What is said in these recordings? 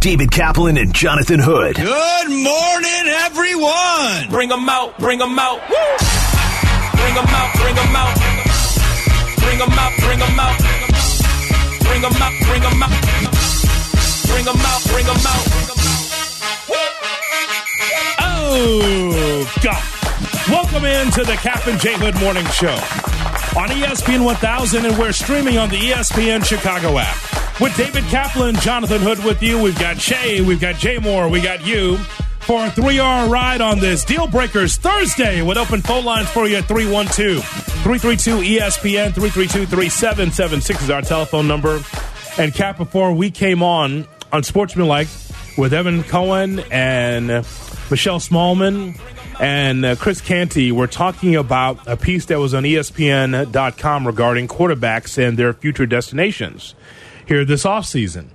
David Kaplan and Jonathan Hood. Good morning, everyone. Bring them out, bring them out. Woo! Bring them out, bring them out. Bring them out, bring them out. Bring them out, bring them out. Bring them out, bring them out. Oh, God. Welcome into the Kap and J Hood Morning Show on ESPN 1000, and we're streaming on the ESPN Chicago app. With David Kaplan, Jonathan Hood with you. We've got Shay, we've got Jay Moore, we got you for a three hour ride on this Deal Breakers Thursday with open phone lines for you at 312 332 ESPN 332 3776 is our telephone number. And Kap, before we came on on Sportsmanlike with Evan Cohen and Michelle Smallman and uh, Chris Canty, we're talking about a piece that was on ESPN.com regarding quarterbacks and their future destinations here this offseason.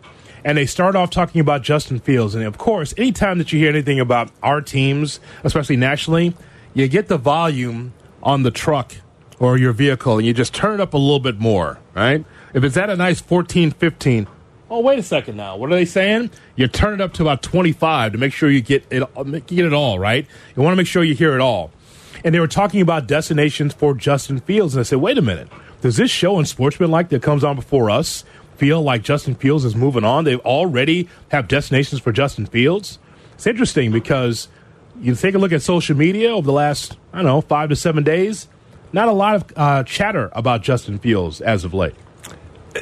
And they start off talking about Justin Fields. And of course, anytime that you hear anything about our teams, especially nationally, you get the volume on the truck or your vehicle and you just turn it up a little bit more, right? If it's at a nice 14, 15, oh, wait a second now. What are they saying? You turn it up to about 25 to make sure you get it, get it all, right? You want to make sure you hear it all. And they were talking about destinations for Justin Fields. And I said, wait a minute. Does this show in Sportsmanlike that comes on before us feel like Justin Fields is moving on? They already have destinations for Justin Fields. It's interesting because you take a look at social media over the last, I don't know, five to seven days. Not a lot of uh, chatter about Justin Fields as of late.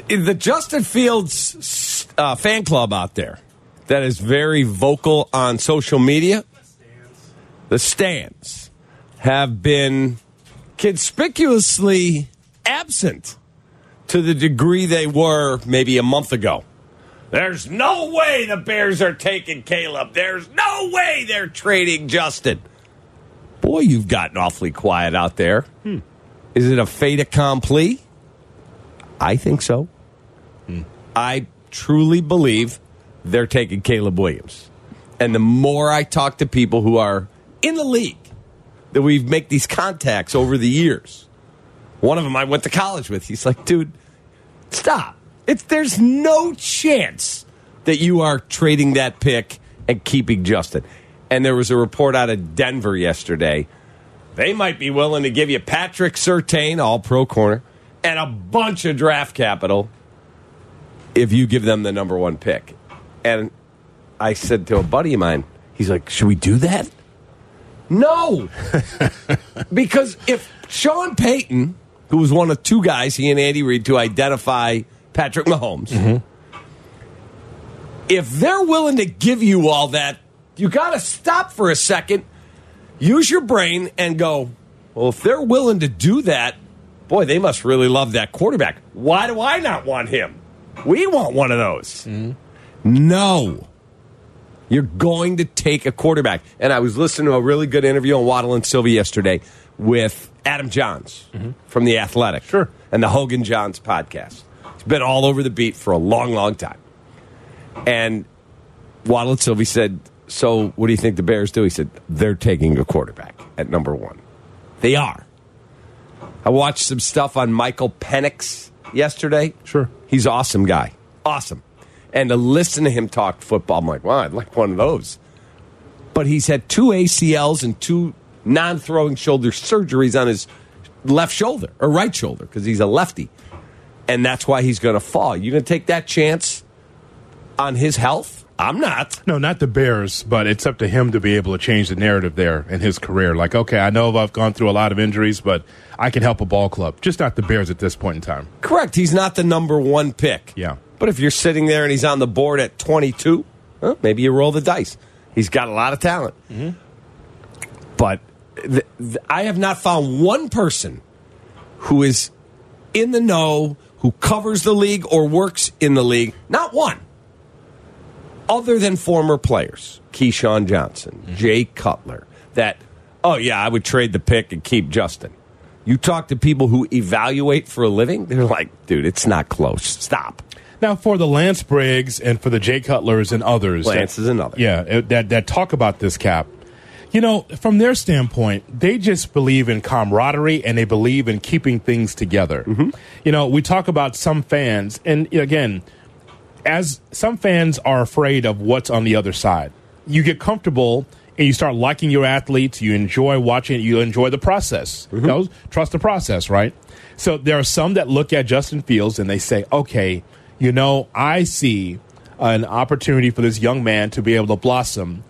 The Justin Fields uh, fan club out there that is very vocal on social media, the stands have been conspicuously absent to the degree they were maybe a month ago. There's no way the Bears are taking Caleb. There's no way they're trading Justin. Boy, you've gotten awfully quiet out there. Is it a fait accompli? I think so. I truly believe they're taking Caleb Williams. And the more I talk to people who are in the league, that we've make these contacts over the years. One of them I went to college with. He's like, dude, stop. It's there's no chance that you are trading that pick and keeping Justin. And there was a report out of Denver yesterday. They might be willing to give you Patrick Surtain, all pro corner, and a bunch of draft capital if you give them the number one pick. And I said to a buddy of mine, he's like, Should we do that? No. because if Sean Payton, who was one of two guys, he and Andy Reid, to identify Patrick Mahomes, mm-hmm. if they're willing to give you all that, you got to stop for a second, use your brain, and go, well, if they're willing to do that, boy, they must really love that quarterback. Why do I not want him? We want one of those. No. You're going to take a quarterback. And I was listening to a really good interview on Waddle and Silvy yesterday with Adam Jahns from The Athletic. Sure. And the Hoge and Jahns podcast. He's been all over the beat for a long, long time. And Waddle and Silvy said, So what do you think the Bears do? He said, They're taking a quarterback at number one. They are. I watched some stuff on Michael Penix yesterday. Sure. He's an awesome guy. Awesome. And to listen to him talk football, I'm like, wow, I'd like one of those. But he's had two ACLs and two non throwing shoulder surgeries on his left shoulder or right shoulder because he's a lefty. And that's why he's going to fall. You're going to take that chance on his health? I'm not. No, not the Bears, but it's up to him to be able to change the narrative there in his career. Like, okay, I know I've gone through a lot of injuries, but I can help a ball club. Just not the Bears at this point in time. Correct. He's not the number one pick. Yeah. But if you're sitting there and he's on the board at 22, well, maybe you roll the dice. He's got a lot of talent. Mm-hmm. But th- th- I have not found one person who is in the know, who covers the league or works in the league, not one, other than former players, Keyshawn Johnson, Jay Cutler, that Oh, yeah, I would trade the pick and keep Justin. You talk to people who evaluate for a living, they're like, dude, it's not close. Stop. Now, for the Lance Briggs and for the Jay Cutlers and others, Lance that, is another. Yeah, uh, that that talk about this Kap. You know, from their standpoint, they just believe in camaraderie and they believe in keeping things together. You know, we talk about some fans, and again, as some fans are afraid of what's on the other side, you get comfortable and you start liking your athletes. You enjoy watching it. You enjoy the process. Mm-hmm. You know, trust the process, right? So there are some that look at Justin Fields and they say, okay, you know, I see an opportunity for this young man to be able to blossom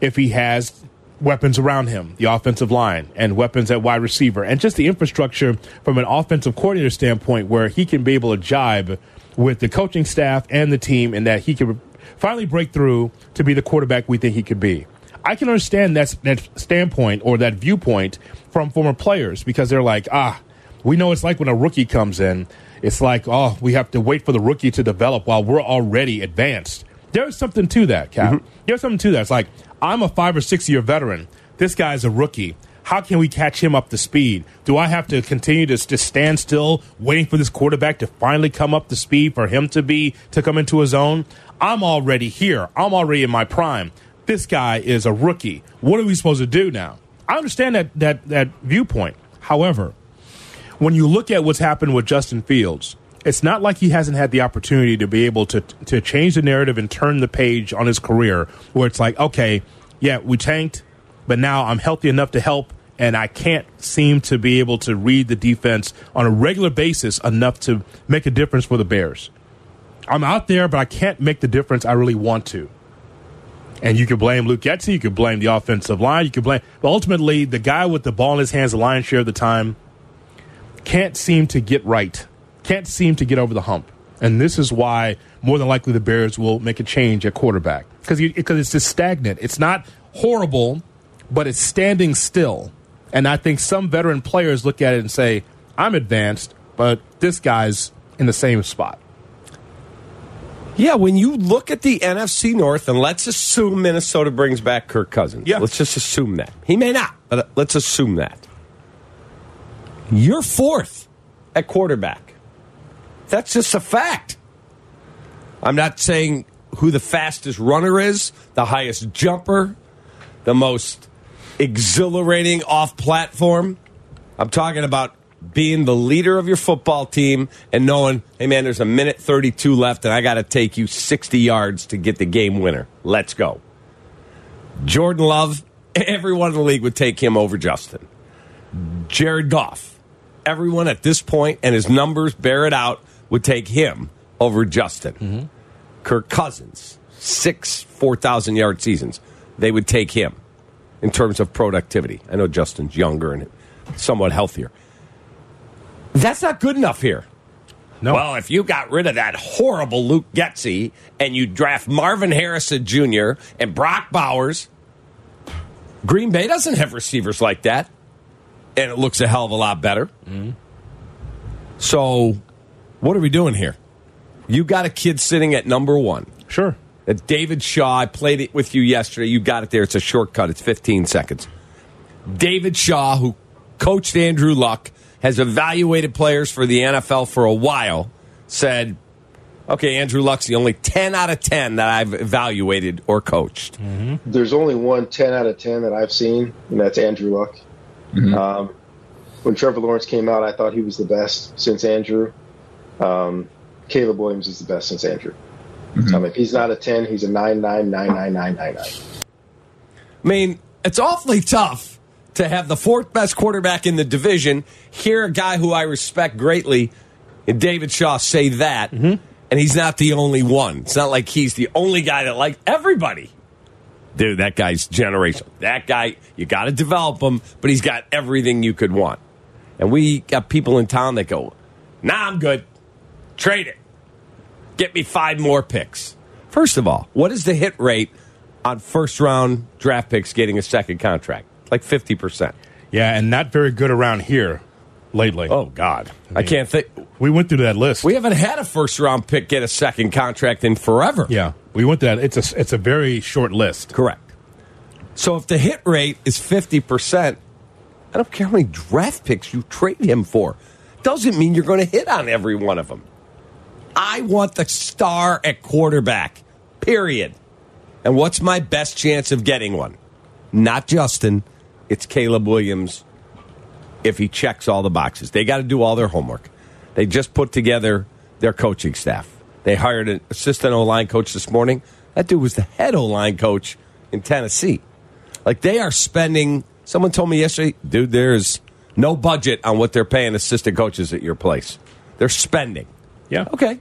if he has weapons around him, the offensive line, and weapons at wide receiver, and just the infrastructure from an offensive coordinator standpoint where he can be able to jibe with the coaching staff and the team, and that he can finally break through to be the quarterback we think he could be. I can understand that, that standpoint or that viewpoint from former players because they're like, ah, we know it's like when a rookie comes in. It's like, oh, we have to wait for the rookie to develop while we're already advanced. There's something to that, Kap. There's something to that. It's like, I'm a five or six year veteran. This guy's a rookie. How can we catch him up to speed? Do I have to continue to just stand still, waiting for this quarterback to finally come up to speed for him to be to come into his own? I'm already here. I'm already in my prime. This guy is a rookie. What are we supposed to do now? I understand that that that viewpoint. However, when you look at what's happened with Justin Fields, it's not like he hasn't had the opportunity to be able to to change the narrative and turn the page on his career where it's like, okay, yeah, we tanked, but now I'm healthy enough to help and I can't seem to be able to read the defense on a regular basis enough to make a difference for the Bears. I'm out there, but I can't make the difference I really want to. And you could blame Luke Getsy, you could blame the offensive line, you could blame, but ultimately, the guy with the ball in his hands, the lion's share of the time, can't seem to get right, can't seem to get over the hump. And this is why more than likely the Bears will make a change at quarterback because because it's just stagnant. It's not horrible, but it's standing still. And I think some veteran players look at it and say, "I'm advanced, but this guy's in the same spot." Yeah, when you look at the NFC North, and let's assume Minnesota brings back Kirk Cousins. Yeah. Let's just assume that. He may not, but let's assume that. You're fourth at quarterback. That's just a fact. I'm not saying who the fastest runner is, the highest jumper, the most exhilarating off platform. I'm talking about being the leader of your football team and knowing, hey man, there's a minute 32 left and I got to take you 60 yards to get the game winner. Let's go. Jordan Love, everyone in the league would take him over Justin. Jared Goff, everyone at this point, and his numbers bear it out, would take him over Justin. Mm-hmm. Kirk Cousins, six 4,000 yard seasons, they would take him in terms of productivity. I know Justin's younger and somewhat healthier. That's not good enough here. No. Well, if you got rid of that horrible Luke Getsy and you draft Marvin Harrison Jr. and Brock Bowers, Green Bay doesn't have receivers like that, and it looks a hell of a lot better. Mm-hmm. So, what are we doing here? You got a kid sitting at number one. Sure. Uh, David Shaw, I played it with you yesterday. You got it there. It's a shortcut. It's 15 seconds. David Shaw, who coached Andrew Luck, has evaluated players for the NFL for a while, said, okay, Andrew Luck's the only 10 out of 10 that I've evaluated or coached. There's only one 10 out of 10 that I've seen, and that's Andrew Luck. Um, when Trevor Lawrence came out, I thought he was the best since Andrew. Um, Caleb Williams is the best since Andrew. Um, if he's not a 10, he's a 9, 9, 9, 9, 9, 9, 9. I mean, it's awfully tough to have the fourth best quarterback in the division, hear a guy who I respect greatly, and David Shaw say that, and he's not the only one. It's not like he's the only guy that likes everybody. Dude, that guy's generational. That guy, you got to develop him, but he's got everything you could want. And we got people in town that go, nah, I'm good. Trade it. Get me five more picks. First of all, what is the hit rate on first round draft picks getting a second contract? Like 50%. Yeah, and not very good around here lately. Oh, God. I can't think. We went through that list. We haven't had a first round pick get a second contract in forever. yeah, we went through that. It's a it's a very short list. Correct. So if the hit rate is 50%, I don't care how many draft picks you trade him for. Doesn't mean you're going to hit on every one of them. I want the star at quarterback, period. And what's my best chance of getting one? Not Justin, it's Caleb Williams if he checks all the boxes. They got to do all their homework. They just put together their coaching staff. They hired an assistant O line coach this morning. That dude was the head O line coach in Tennessee. Like they are spending. Someone told me yesterday, dude, there's no budget on what they're paying assistant coaches at your place. They're spending. Yeah. Okay.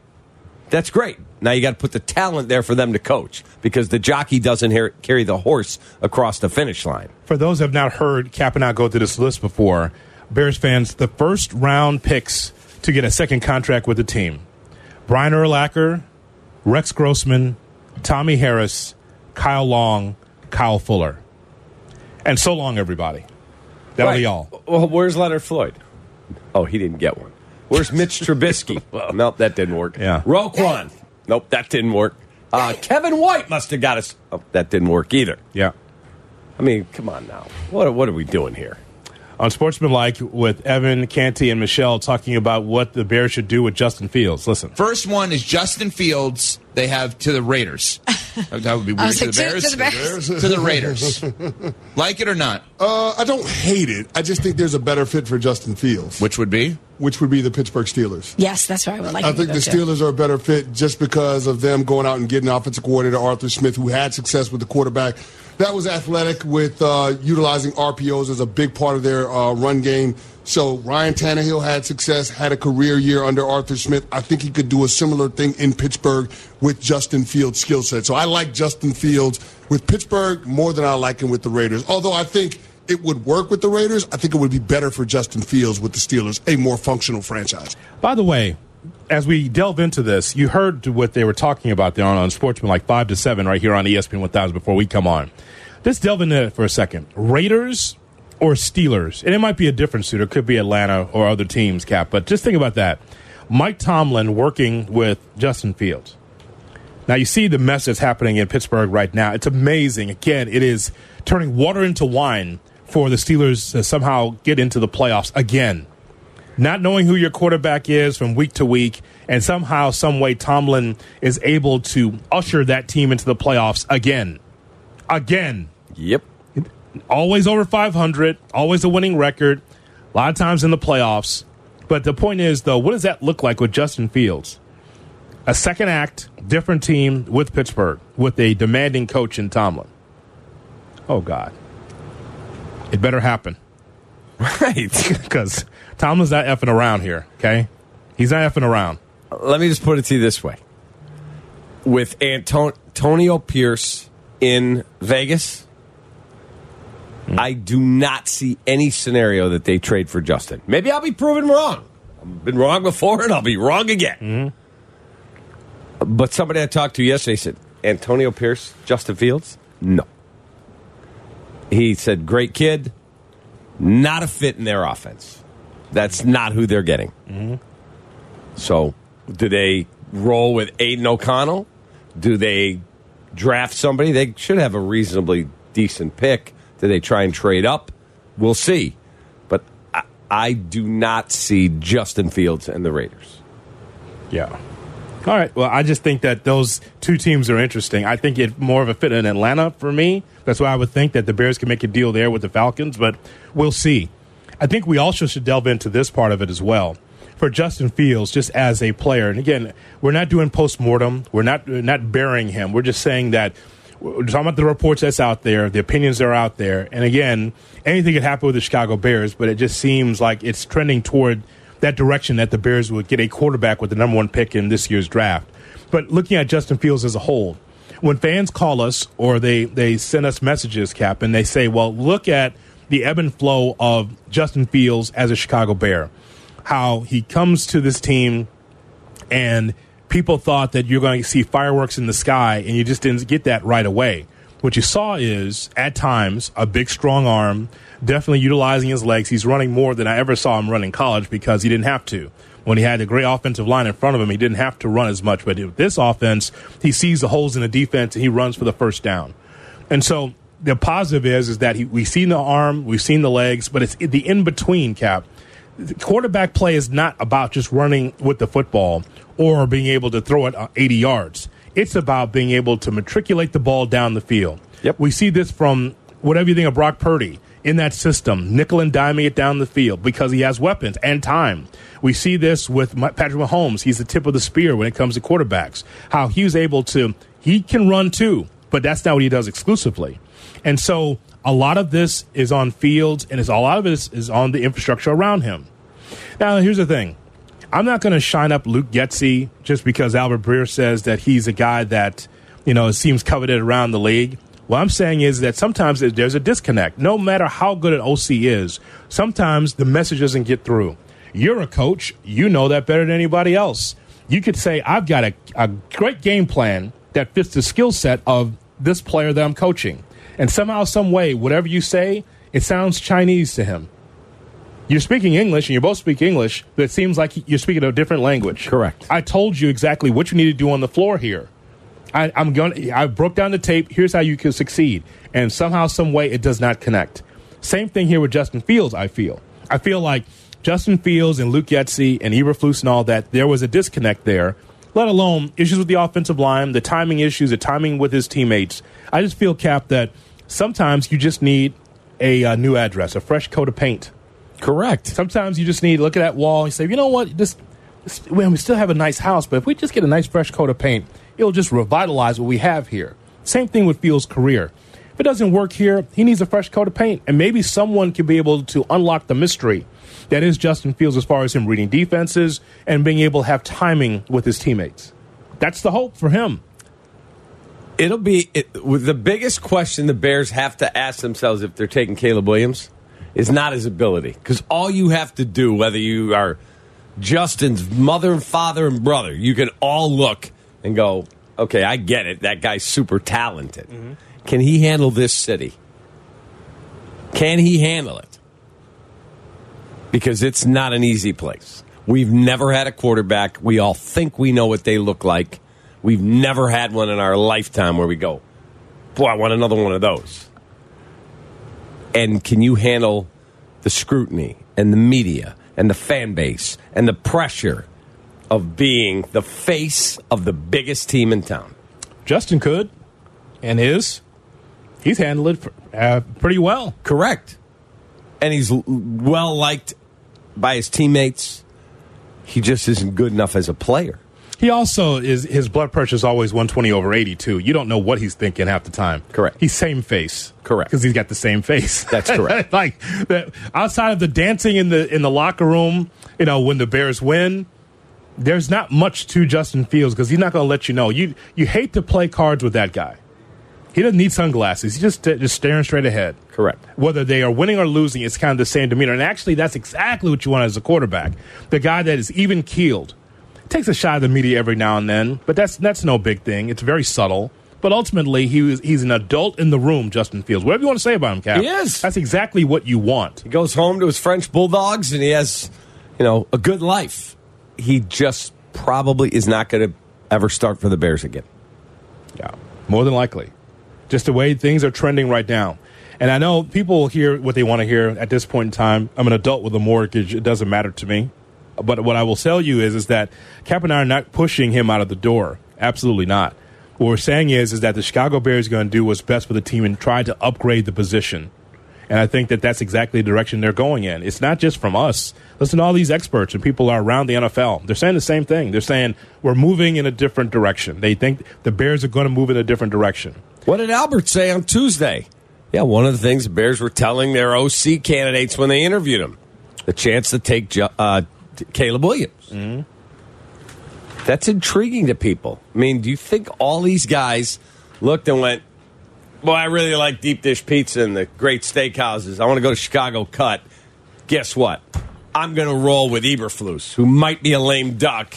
That's great. Now you got to put the talent there for them to coach because the jockey doesn't hear, carry the horse across the finish line. For those who have not heard Kap and I go through this list before, Bears fans, the first round picks to get a second contract with the team Brian Urlacher, Rex Grossman, Tommie Harris, Kyle Long, Kyle Fuller. And so long, everybody. That'll be all. Well, where's Leonard Floyd? Oh, he didn't get one. Where's Mitch Trubisky? well, nope, that didn't work. Yeah. Roquan. Nope, that didn't work. Uh, Kevin White must have got us. Oh, that didn't work either. Yeah. I mean, come on now. What, what are we doing here? On Sportsmanlike with Evan, Canty, and Michelle talking about what the Bears should do with Justin Fields. Listen. First one is Justin Fields. They have to the Raiders. That would be weird. I was to, the to- Bears? to the Bears. to the Raiders. like it or not? Uh, I don't hate it. I just think there's a better fit for Justin Fields, Which would be? which would be the Pittsburgh Steelers. Yes, that's where I would like I him to think go the to. Steelers are a better fit just because of them going out and getting offensive coordinator Arthur Smith, who had success with the quarterback. That was athletic with uh, utilizing RPOs as a big part of their uh, run game. So Ryan Tannehill had success, had a career year under Arthur Smith. I think he could do a similar thing in Pittsburgh with Justin Fields' skill set. So I like Justin Fields with Pittsburgh more than I like him with the Raiders. Although I think it would work with the Raiders, I think it would be better for Justin Fields with the Steelers, a more functional franchise. By the way, as we delve into this, you heard what they were talking about there on, on Sportsman like 5 to 7 right here on ESPN 1000 before we come on. Let's delve into it for a second. Raiders or Steelers? And it might be a different suit. It could be Atlanta or other teams, Kap. But just think about that. Mike Tomlin working with Justin Fields. Now, you see the mess that's happening in Pittsburgh right now. It's amazing. Again, it is turning water into wine for the Steelers to somehow get into the playoffs again not knowing who your quarterback is from week to week, and somehow, some way, Tomlin is able to usher that team into the playoffs again. Again. Yep. Always over 500, always a winning record, a lot of times in the playoffs. But the point is, though, what does that look like with Justin Fields? A second act, different team with Pittsburgh, with a demanding coach in Tomlin. Oh, God. It better happen Right. because Tomlin's not effing around here. Okay, he's not effing around. Let me just put it to you this way. With Anton- Antonio Pierce in Vegas, Mm. I do not see any scenario that they trade for Justin. Maybe I'll be proven wrong. I've been wrong before and I'll be wrong again. Mm-hmm. But somebody I talked to yesterday said, Antonio Pierce, Justin Fields? No. He said, great kid, not a fit in their offense. That's not who they're getting. Mm-hmm. So, do they roll with Aidan O'Connell? Do they draft somebody? They should have a reasonably decent pick. Do they try and trade up? We'll see. But I, I do not see Justin Fields and the Raiders. Yeah. All right. Well, I just think that those two teams are interesting. I think it's more of a fit in Atlanta for me. That's why I would think that the Bears can make a deal there with the Falcons, but we'll see. I think we also should delve into this part of it as well. For Justin Fields, just as a player, and again, we're not doing post mortem. We're not we're not burying him. We're just saying that we're talking about the reports that's out there, the opinions that are out there, and again, anything could happen with the Chicago Bears, but it just seems like it's trending toward that direction that the Bears would get a quarterback with the number one pick in this year's draft. But looking at Justin Fields as a whole, when fans call us or they, they send us messages, Kap, and they say, well, look at the ebb and flow of Justin Fields as a Chicago Bear, how he comes to this team and people thought that you're going to see fireworks in the sky and you just didn't get that right away. What you saw is, at times, a big, strong arm, definitely utilizing his legs. He's running more than I ever saw him run in college because he didn't have to. When he had a great offensive line in front of him, he didn't have to run as much. But with this offense, he sees the holes in the defense and he runs for the first down. And so the positive is is that he, we've seen the arm, we've seen the legs, but it's the in between Kap. Quarterback play is not about just running with the football or being able to throw it uh, 80 yards. It's about being able to matriculate the ball down the field. Yep. We see this from whatever you think of Brock Purdy in that system, nickel and diming it down the field because he has weapons and time. We see this with Patrick Mahomes. He's the tip of the spear when it comes to quarterbacks. How he was able to, he can run too, but that's not what he does exclusively. And so a lot of this is on fields, and it's, a lot of it is on the infrastructure around him. Now, here's the thing. I'm not going to shine up Luke Getsy just because Albert Breer says that he's a guy that, you know, seems coveted around the league. What I'm saying is that sometimes there's a disconnect. No matter how good an OC is, sometimes the message doesn't get through. You're a coach. You know that better than anybody else. You could say, I've got a, a great game plan that fits the skill set of this player that I'm coaching. And somehow, some way, whatever you say, it sounds Chinese to him. You're speaking English and you both speak English, but it seems like you're speaking a different language. Correct. I told you exactly what you need to do on the floor here. I, I'm going. I broke down the tape. Here's how you can succeed, and somehow, some way, it does not connect. Same thing here with Justin Fields. I feel. I feel like Justin Fields and Luke Getsy and Eberflus and all that. There was a disconnect there. Let alone issues with the offensive line, the timing issues, the timing with his teammates. I just feel, Kap, that sometimes you just need a, uh new address, a fresh coat of paint. Correct. Sometimes you just need to look at that wall and say, you know what, this, this well, we still have a nice house, but if we just get a nice fresh coat of paint, it'll just revitalize what we have here. Same thing with Fields' career. If it doesn't work here, he needs a fresh coat of paint, and maybe someone can be able to unlock the mystery that is Justin Fields as far as him reading defenses and being able to have timing with his teammates. That's the hope for him. It'll be it, with the biggest question the Bears have to ask themselves if they're taking Caleb Williams is not his ability. Because all you have to do, whether you are Justin's mother and father and brother, you can all look and go, okay, I get it. That guy's super talented. Mm-hmm. Can he handle this city? Can he handle it? Because it's not an easy place. We've never had a quarterback. We all think we know what they look like. We've never had one in our lifetime where we go, boy, I want another one of those. And can you handle the scrutiny and the media and the fan base and the pressure of being the face of the biggest team in town? Justin could and is. He's handled it uh, pretty well. Correct. And he's well liked by his teammates. He just isn't good enough as a player. He also is his blood pressure is always 120 over 82. You don't know what he's thinking half the time. Correct. He's same face. Correct. Because he's got the same face. That's correct. like the, outside of the dancing in the in the locker room, you know, when the Bears win, there's not much to Justin Fields because he's not going to let you know. You you hate to play cards with that guy. He doesn't need sunglasses. He's just just staring straight ahead. Correct. Whether they are winning or losing, it's kind of the same demeanor. And actually, that's exactly what you want as a quarterback. The guy that is even keeled takes a shot at the media every now and then, but that's that's no big thing. It's very subtle. But ultimately, he was, he's an adult in the room, Justin Fields. Whatever you want to say about him, Kap. He is. That's exactly what you want. He goes home to his French bulldogs and he has, you know, a good life. He just probably is not going to ever start for the Bears again. Yeah, more than likely. Just the way things are trending right now. And I know people hear what they want to hear at this point in time. I'm an adult with a mortgage. It doesn't matter to me. But what I will tell you is, is that Kap and I are not pushing him out of the door. Absolutely not. What we're saying is, is that the Chicago Bears are going to do what's best for the team and try to upgrade the position. And I think that that's exactly the direction they're going in. It's not just from us. Listen to all these experts and people are around the NFL. They're saying the same thing. They're saying we're moving in a different direction. They think the Bears are going to move in a different direction. What did Albert say on Tuesday? Yeah, one of the things the Bears were telling their OC candidates when they interviewed him the chance to take Ju- uh, Caleb Williams. That's intriguing to people. I mean, do you think all these guys looked and went, Boy, I really like deep dish pizza and the great steakhouses. I want to go to Chicago Cut. Guess what? I'm going to roll with Eberflus, who might be a lame duck,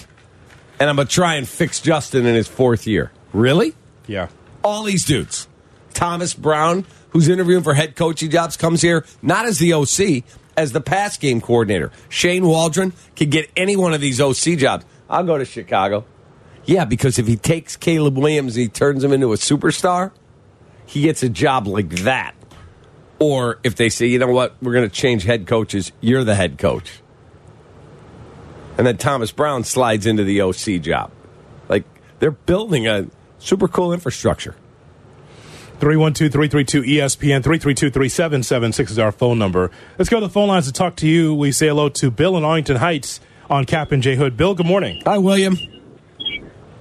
and I'm going to try and fix Justin in his fourth year. Really? Yeah. all these dudes. Thomas Brown, who's interviewing for head coaching jobs, comes here not as the OC, as the pass game coordinator. Shane Waldron can get any one of these OC jobs. I'll go to Chicago. Yeah, because if he takes Caleb Williams and he turns him into a superstar, he gets a job like that. Or if they say, you know what, we're going to change head coaches, you're the head coach. And then Thomas Brown slides into the OC job. Like they're building a super cool infrastructure. 312 332 ESPN 332 3776 is our phone number. Let's go to the phone lines to talk to you. We say hello to Bill in Arlington Heights on Kap and J Hood. Bill, good morning. Hi, William.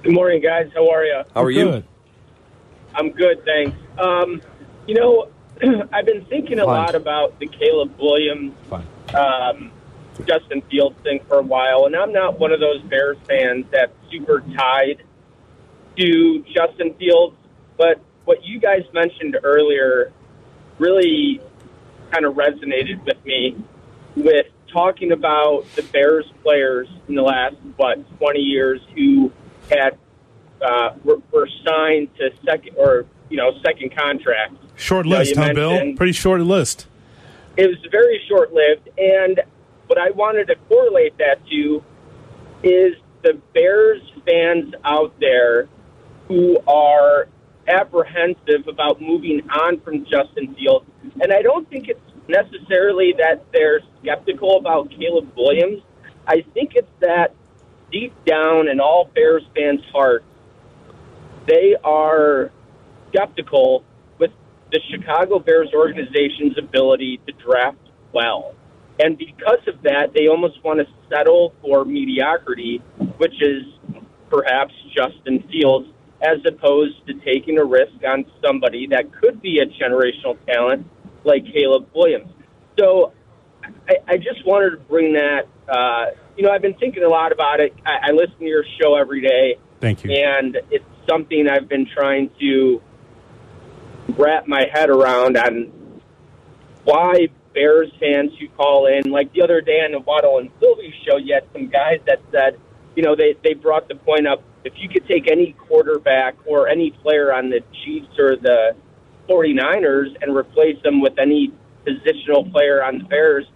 Good morning, guys. How are you? How are you? Good. I'm good, thanks. Um, you know, I've been thinking a Fine. lot about the Caleb Williams, um, Justin Fields thing for a while, and I'm not one of those Bears fans that's super tied to Justin Fields. But what you guys mentioned earlier really kind of resonated with me with talking about the Bears players in the last what 20 years who had uh, were, were signed to second or you know second contract. Short list, huh, Bill? Pretty short list. It was very short lived, and what I wanted to correlate that to is the Bears fans out there who are apprehensive about moving on from Justin Fields. And I don't think it's necessarily that they're skeptical about Caleb Williams. I think it's that deep down in all Bears fans' hearts, they are skeptical with the Chicago Bears organization's ability to draft well. And because of that, they almost want to settle for mediocrity, which is perhaps Justin Fields, as opposed to taking a risk on somebody that could be a generational talent like Caleb Williams. So I, I just wanted to bring that. Uh, you know, I've been thinking a lot about it. I, I listen to your show every day, Thank you. and it's something I've been trying to wrap my head around on why Bears fans who call in, like the other day on the Waddle and Silvy show, you had some guys that said, you know, they, they brought the point up if you could take any quarterback or any player on the Chiefs or the 49ers and replace them with any positional player on the Bears,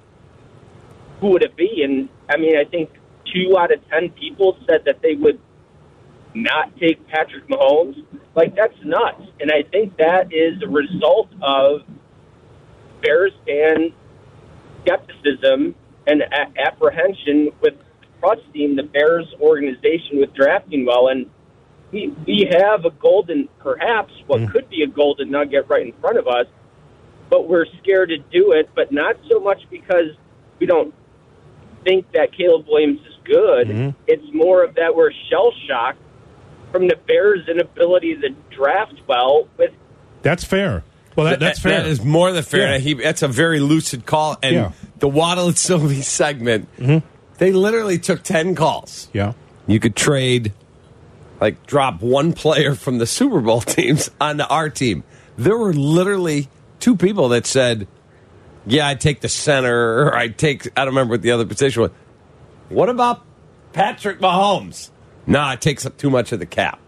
who would it be? And I mean, I think two out of 10 people said that they would not take Patrick Mahomes. Like, that's nuts. And I think that is a result of Bears fan skepticism and a- apprehension with trusting the Bears organization with drafting well. And we, we have a golden, perhaps what hmm. could be a golden nugget right in front of us, but we're scared to do it, but not so much because we don't think that Caleb Williams is good. Hmm. It's more of that we're shell shocked from the Bears' inability to draft well with That's fair. Well, that, that's fair. That is more than fair. Yeah. He, that's a very lucid call. And Yeah. the Waddle and Silvy segment, mm-hmm. They literally took 10 calls. yeah. You could trade, like, drop one player from the Super Bowl teams onto our team. There were literally two people that said, Yeah, I'd take the center, or I'd take, I don't remember what the other position was. What about Patrick Mahomes? Nah, it takes up too much of the cap.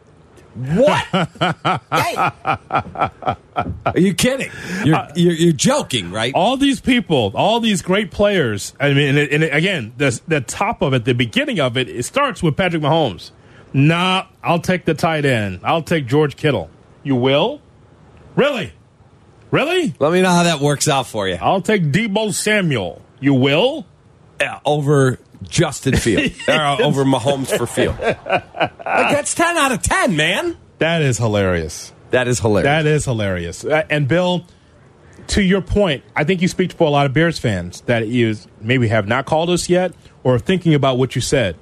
What? Hey. Are you kidding? You're, uh, you're, you're joking, right? all these people, all these great players. I mean, and, it, and it- again, the the top of it, the beginning of it, it starts with Patrick Mahomes. Nah, I'll take the tight end. I'll take George Kittle. You will? Really? Really? Let me know how that works out for you. I'll take Deebo Samuel. You will? Yeah, over Justin Field, or over Mahomes for Field. Like that's ten out of ten, man. That is hilarious. That is hilarious. That is hilarious. Uh, and Bill, to your point, I think you speak for a lot of Bears fans that you maybe have not called us yet or are thinking about what you said.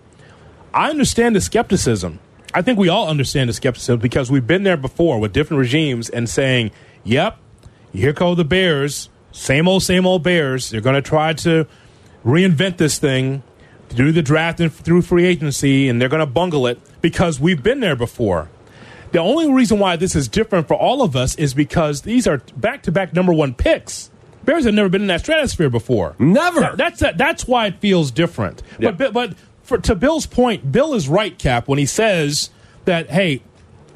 I understand the skepticism. I think we all understand the skepticism because we've been there before with different regimes and saying, "Yep, here go the Bears, same old, same old Bears. They're going to try to reinvent this thing." Do the draft and through free agency, and they're going to bungle it because we've been there before. The only reason why this is different for all of us is because these are back to back number one picks. Bears have never been in that stratosphere before. Never. That- that's that's why it feels different. Yeah. But but for, to Bill's point, Bill is right, Kap, when he says that. Hey,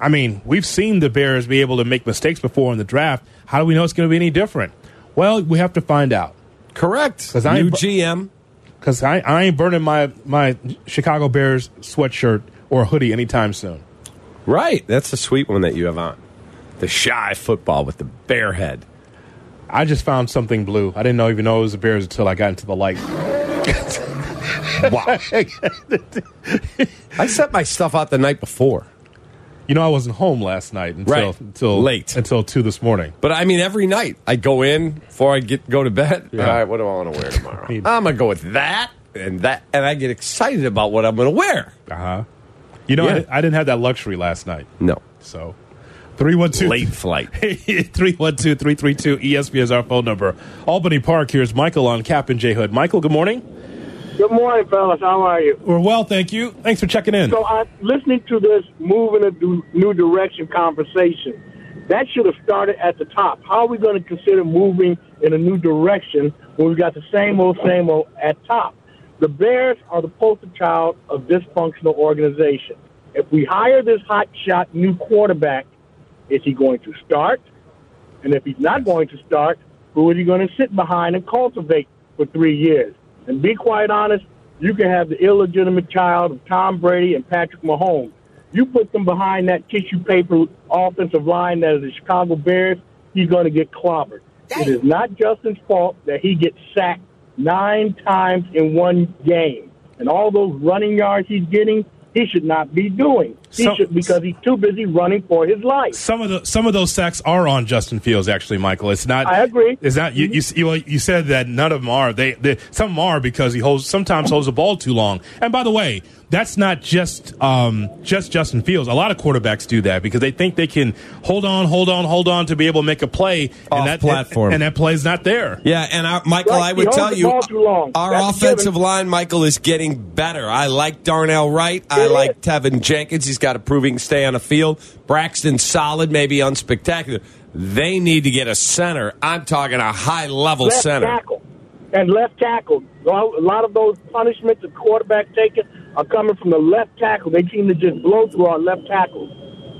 I mean, we've seen the Bears be able to make mistakes before in the draft. How do we know it's going to be any different? Well, we have to find out. correct. New GM. Because I, I ain't burning my, my Chicago Bears sweatshirt or hoodie anytime soon. Right. That's a sweet one that you have on. the shy football with the bear head. I just found something blue. I didn't know even know it was the Bears until I got into the light. Wow. I set my stuff out the night before. You know, I wasn't home last night until Right. until Late. until two this morning. But I mean, every night I go in before I get go to bed. Yeah. All right, what do I want to wear tomorrow? I'm gonna go with that and that, and I get excited about what I'm gonna wear. Uh huh. You know, I, Yeah. di- I didn't have that luxury last night. No, So, three one two late flight. 312 332 ESP is our phone number. Albany Park, here's Michael on Kap and J Hood. Michael, good morning. Good morning, fellas. How are you? We're well, thank you. Thanks for checking in. So, I'm listening to this move in a new direction conversation. That should have started at the top. How are we going to consider moving in a new direction when we've got the same old, same old at top? The Bears are the poster child of dysfunctional organization. If we hire this hot shot new quarterback, is he going to start? And if he's not going to start, who is he going to sit behind and cultivate for three years? And be quite honest, you can have the illegitimate child of Tom Brady and Patrick Mahomes. You put them behind that tissue paper offensive line that is the Chicago Bears, he's going to get clobbered. It is not Justin's fault that he gets sacked nine times in one game. And all those running yards he's getting, he should not be doing. He So- because he's too busy running for his life. Some of the some of those sacks are on Justin Fields. Actually, Michael, it's not. I agree. It's not. You you, you, you said that none of them are. They, they some of them are because he holds sometimes holds the ball too long. And by the way, that's not just um, just Justin Fields. A lot of quarterbacks do that because they think they can hold on, hold on, hold on to be able to make a play, Off and that platform. and, that play's not there. Yeah, and our, Michael, Right, I would tell you, too long. our That's offensive given. line, Michael, is getting better. I like Darnell Wright. I It like. Teven Jenkins. He's got to prove he can stay on the field. Braxton solid, maybe unspectacular. They need to get a center. I'm talking a high level left center. tackle and left tackle. A lot of those punishments the quarterback taking are coming from the left tackle. They seem to just blow through our left tackles.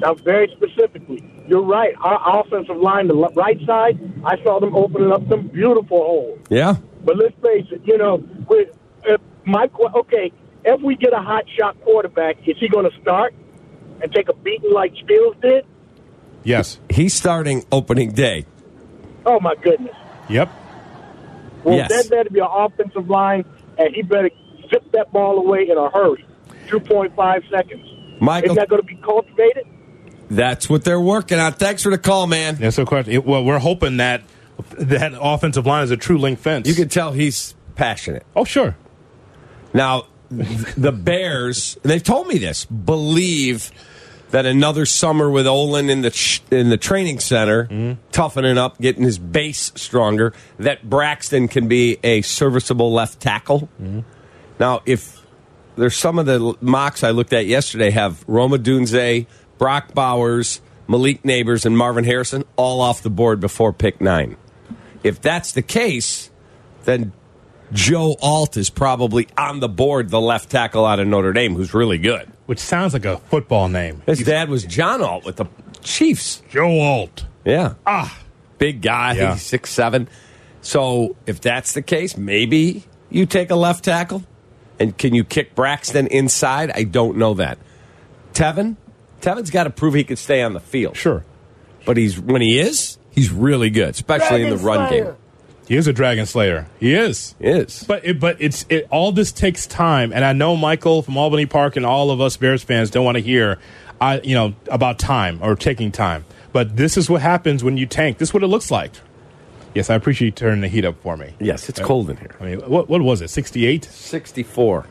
Now, very specifically, you're right. Our offensive line, the right side, I saw them opening up some beautiful holes. Yeah. But let's face it, you know, with uh, my okay, if we get a hot shot quarterback, is he going to start and take a beating like Fields did? Yes. He's starting opening day. Oh my goodness! Yep. Well, Yes. that better be an offensive line, and he better zip that ball away in a hurry. 2.5 seconds. Michael, Is that going to be cultivated? that's what they're working on. Thanks for the call, man. That's the question. Well, we're hoping that that offensive line is a true link fence. You can tell he's passionate. oh, sure. Now, the Bears, they've told me this, believe that another summer with Olin in the in the training center, mm-hmm. toughening up, getting his base stronger, that Braxton can be a serviceable left tackle. Mm-hmm. Now, if there's some of the mocks I looked at yesterday have Rome Odunze, Brock Bowers, Malik Nabers, and Marvin Harrison all off the board before pick nine. If that's the case, then Joe Alt is probably on the board, the left tackle out of Notre Dame, who's really good. Which sounds like a football name. His dad was John Alt with the Chiefs. Joe Alt. Yeah. Ah. Big guy, Yeah. he's six seven. So if that's the case, maybe you take a left tackle. And can you kick Braxton inside? I don't know that. Teven? Teven's got to prove he can stay on the field. Sure. But he's when he is, he's really good, especially in the run game. He is a Dragon Slayer. He is. He is. But it, but it's it, all this takes time, and I know Michael from Albany Park and all of us Bears fans don't want to hear, I you know about time or taking time. But this is what happens when you tank. This is what it looks like. Yes, I appreciate you turning the heat up for me. Yes, it's cold in here. I mean, what what was it? Sixty eight, 64.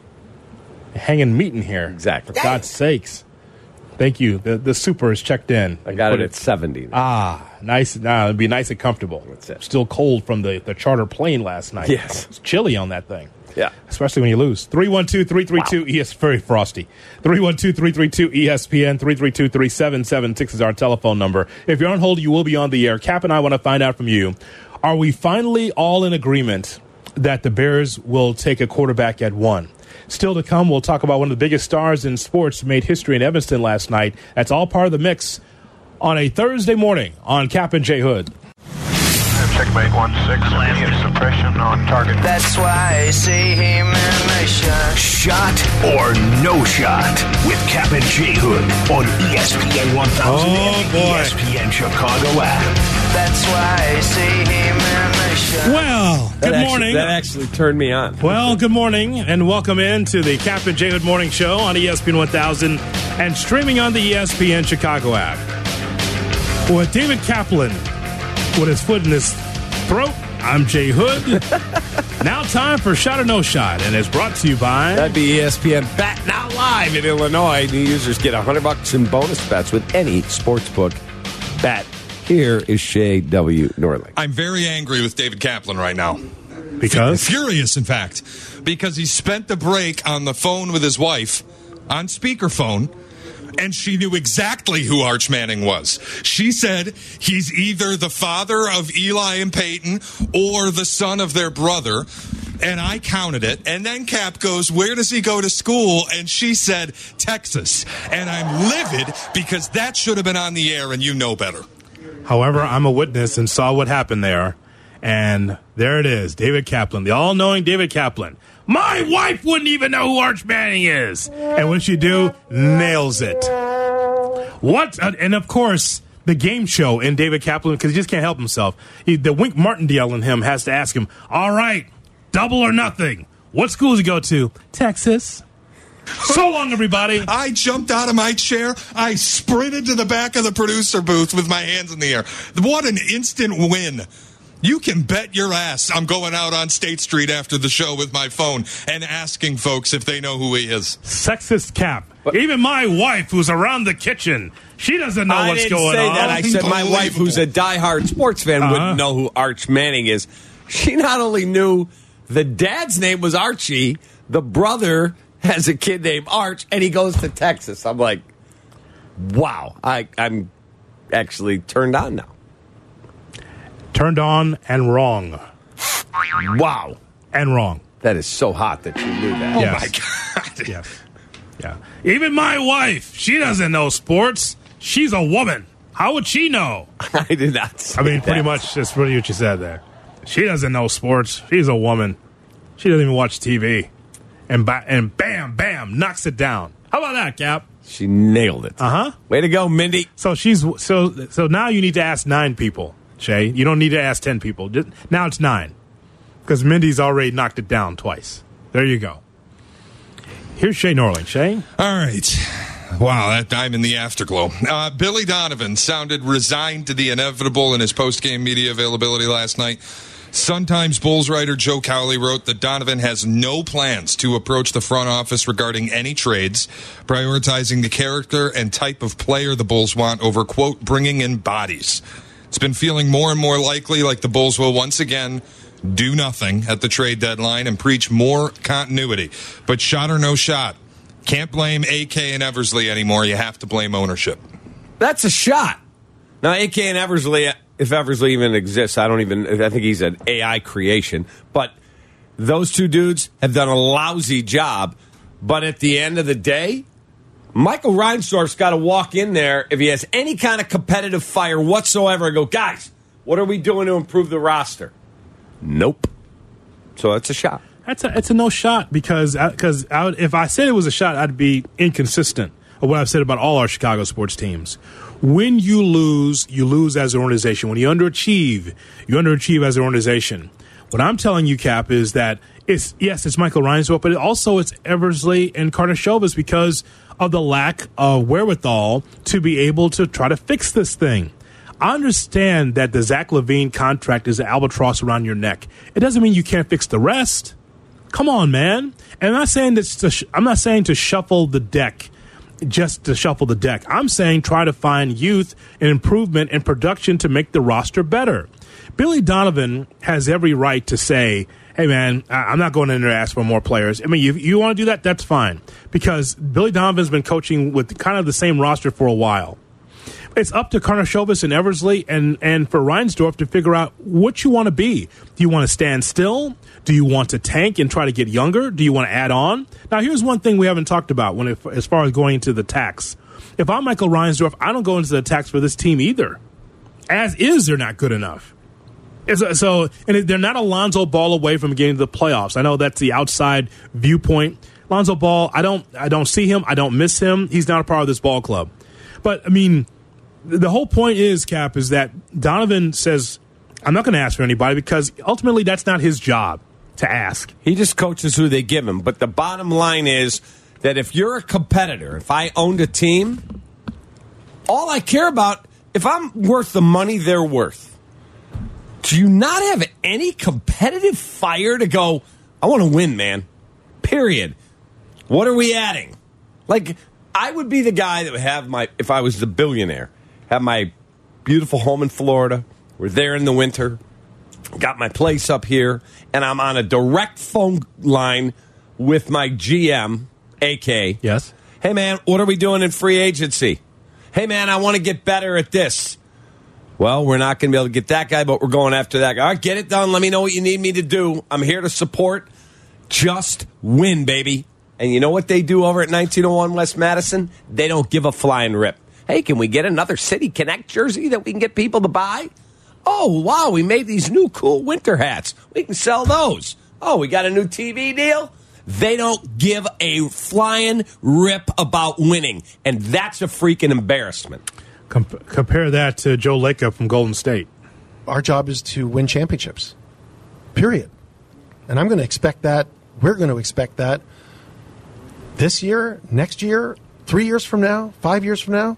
hanging meat in here. Exactly. For God's sakes. Thank you. The the super is checked in. I got Put it at 70. Ah, nice. Nah, it'd be nice and comfortable. That's it. Still cold from the, the charter plane last night. Yes. It's chilly on that thing. Yeah. Especially when you lose. 312 332 ES very frosty. 312 332 ESPN 332 3776 is our telephone number. If you're on hold, you will be on the air. Kap and I want to find out from you. Are we finally all in agreement that the Bears will take a quarterback at one? Still to come, we'll talk about one of the biggest stars in sports made history in Evanston last night. That's all part of the mix on a Thursday morning on Kap and J Hood. Checkmate 1 6, immediate suppression on target. That's why I see him in the shine. Shot or No Shot with Kap and J Hood on ESPN 1000 Oh, and the boy. ESPN Chicago app. That's why I see him in the shot. Well, That good actually- morning. that actually turned me on. Well, good morning, and welcome in to the Kap and J Hood Morning Show on ESPN 1000 and streaming on the ESPN Chicago app. With David Kaplan with his foot in his throat, I'm Jay Hood. now, time for Shot or No Shot, and it's brought to you by. That'd be ESPN Bet Now Live in Illinois. New users get 100 bucks in bonus bets with any sportsbook bet. Here is Shay W. Norling. I'm very angry with David Kaplan right now. Because? Furious, in fact. Because he spent the break on the phone with his wife on speakerphone, and she knew exactly who Arch Manning was. She said he's either the father of Eli and Peyton or the son of their brother. And I counted it. And then Kap goes, Where does he go to school? And she said, Texas. And I'm livid because that should have been on the air, and you know better. However, I'm a witness and saw what happened there. And there it is, David Kaplan, the all knowing David Kaplan. My wife wouldn't even know who Arch Manning is. And when she do, nails it. What? uh, And of course, the game show in David Kaplan, because he just can't help himself. He, the Wink Martindale in him has to ask him, all right, double or nothing. What school does he go to? Texas. So long, everybody. I jumped out of my chair. I sprinted to the back of the producer booth with my hands in the air. What an instant win. You can bet your ass I'm going out on State Street after the show with my phone and asking folks if they know who he is. Sexist Kap. Even my wife, who's around the kitchen, she doesn't know I what's didn't going say on. that. I said my wife, who's a diehard sports fan, Uh-huh. wouldn't know who Arch Manning is. She not only knew the dad's name was Archie, the brother has a kid named Arch, and he goes to Texas. I'm like, wow. I, I'm actually turned on now. Turned on and wrong. Wow. And wrong. That is so hot that you knew that. Oh, Yes. my God. Yes. Yeah. Even my wife, she doesn't know sports. She's a woman. How would she know? I did not. I mean, pretty much that's really what you said there. She doesn't know sports. She's a woman. She doesn't even watch TV. And ba- and bam, bam, knocks it down. How about that, Kap? She nailed it. Uh huh. Way to go, Mindy. So she's so so now you need to ask nine people, Shay. You don't need to ask ten people. Just, now it's nine because Mindy's already knocked it down twice. There you go. Here's Shay Norling. Shay. All right. Wow, that I'm in the afterglow. Uh, Billy Donovan sounded resigned to the inevitable in his post-game media availability last night. Sun Times Bulls writer Joe Cowley wrote that Donovan has no plans to approach the front office regarding any trades, prioritizing the character and type of player the Bulls want over, quote, bringing in bodies. It's been feeling more and more likely like the Bulls will once again do nothing at the trade deadline and preach more continuity. But shot or no shot, can't blame AK and Eversley anymore. You have to blame ownership. That's a shot. Now, AK and Eversley, if Eversley even exists, I don't even, I think he's an AI creation. But those two dudes have done a lousy job. But at the end of the day, Michael Reinsdorf's got to walk in there if he has any kind of competitive fire whatsoever and go, guys, what are we doing to improve the roster? Nope. So that's a shot. That's a it's a no shot because uh, because if I said it was a shot, I'd be inconsistent of what I've said about all our Chicago sports teams. When you lose, you lose as an organization. When you underachieve, you underachieve as an organization. What I'm telling you, Kap, is that it's yes, it's Michael Reinsdorf, but it also it's Eversley and Karnisovas because of the lack of wherewithal to be able to try to fix this thing. I understand that the Zach LaVine contract is an albatross around your neck. It doesn't mean you can't fix the rest. Come on, man. And I'm not saying this. To sh- I'm not saying to shuffle the deck, just to shuffle the deck. I'm saying try to find youth and improvement and production to make the roster better. Billy Donovan has every right to say, "Hey, man, I- I'm not going in there to ask for more players." I mean, you, you want to do that, that's fine, because Billy Donovan's been coaching with kind of the same roster for a while it's up to Karnisovas and Eversley and, and for Reinsdorf to figure out what you want to be. Do you want to stand still? Do you want to tank and try to get younger? Do you want to add on? Now, here's one thing we haven't talked about when as far as going into the tax. If I'm Michael Reinsdorf, I don't go into the tax for this team either. As is, they're not good enough. It's- so, and they're not a Lonzo Ball away from getting to the playoffs. I know that's the outside viewpoint, Lonzo Ball, I don't I don't see him. I don't miss him. He's not a part of this ball club. But I mean, the whole point is, Kap, is that Donovan says, I'm not going to ask for anybody because ultimately that's not his job to ask. He just coaches who they give him. But the bottom line is that if you're a competitor, if I owned a team, all I care about, if I'm worth the money they're worth, do you not have any competitive fire to go, I want to win, man? Period. What are we adding? Like, I would be the guy that would have my, if I was the billionaire, have my beautiful home in Florida. We're there in the winter. Got my place up here, and I'm on a direct phone line with my GM, AK. Yes. Hey, man, what are we doing in free agency? Hey, man, I want to get better at this. Well, we're not going to be able to get that guy, but we're going after that guy. All right, get it done. Let me know what you need me to do. I'm here to support. Just win, baby. And you know what they do over at 1901 West Madison? They don't give a flying rip. Hey, can we get another City Connect jersey that we can get people to buy? Oh, wow, we made these new cool winter hats. We can sell those. Oh, we got a new TV deal? They don't give a flying rip about winning. And that's a freaking embarrassment. Com- compare that to Joe Lacob from Golden State. Our job is to win championships, period. And I'm going to expect that. We're going to expect that this year, next year, three years from now, five years from now.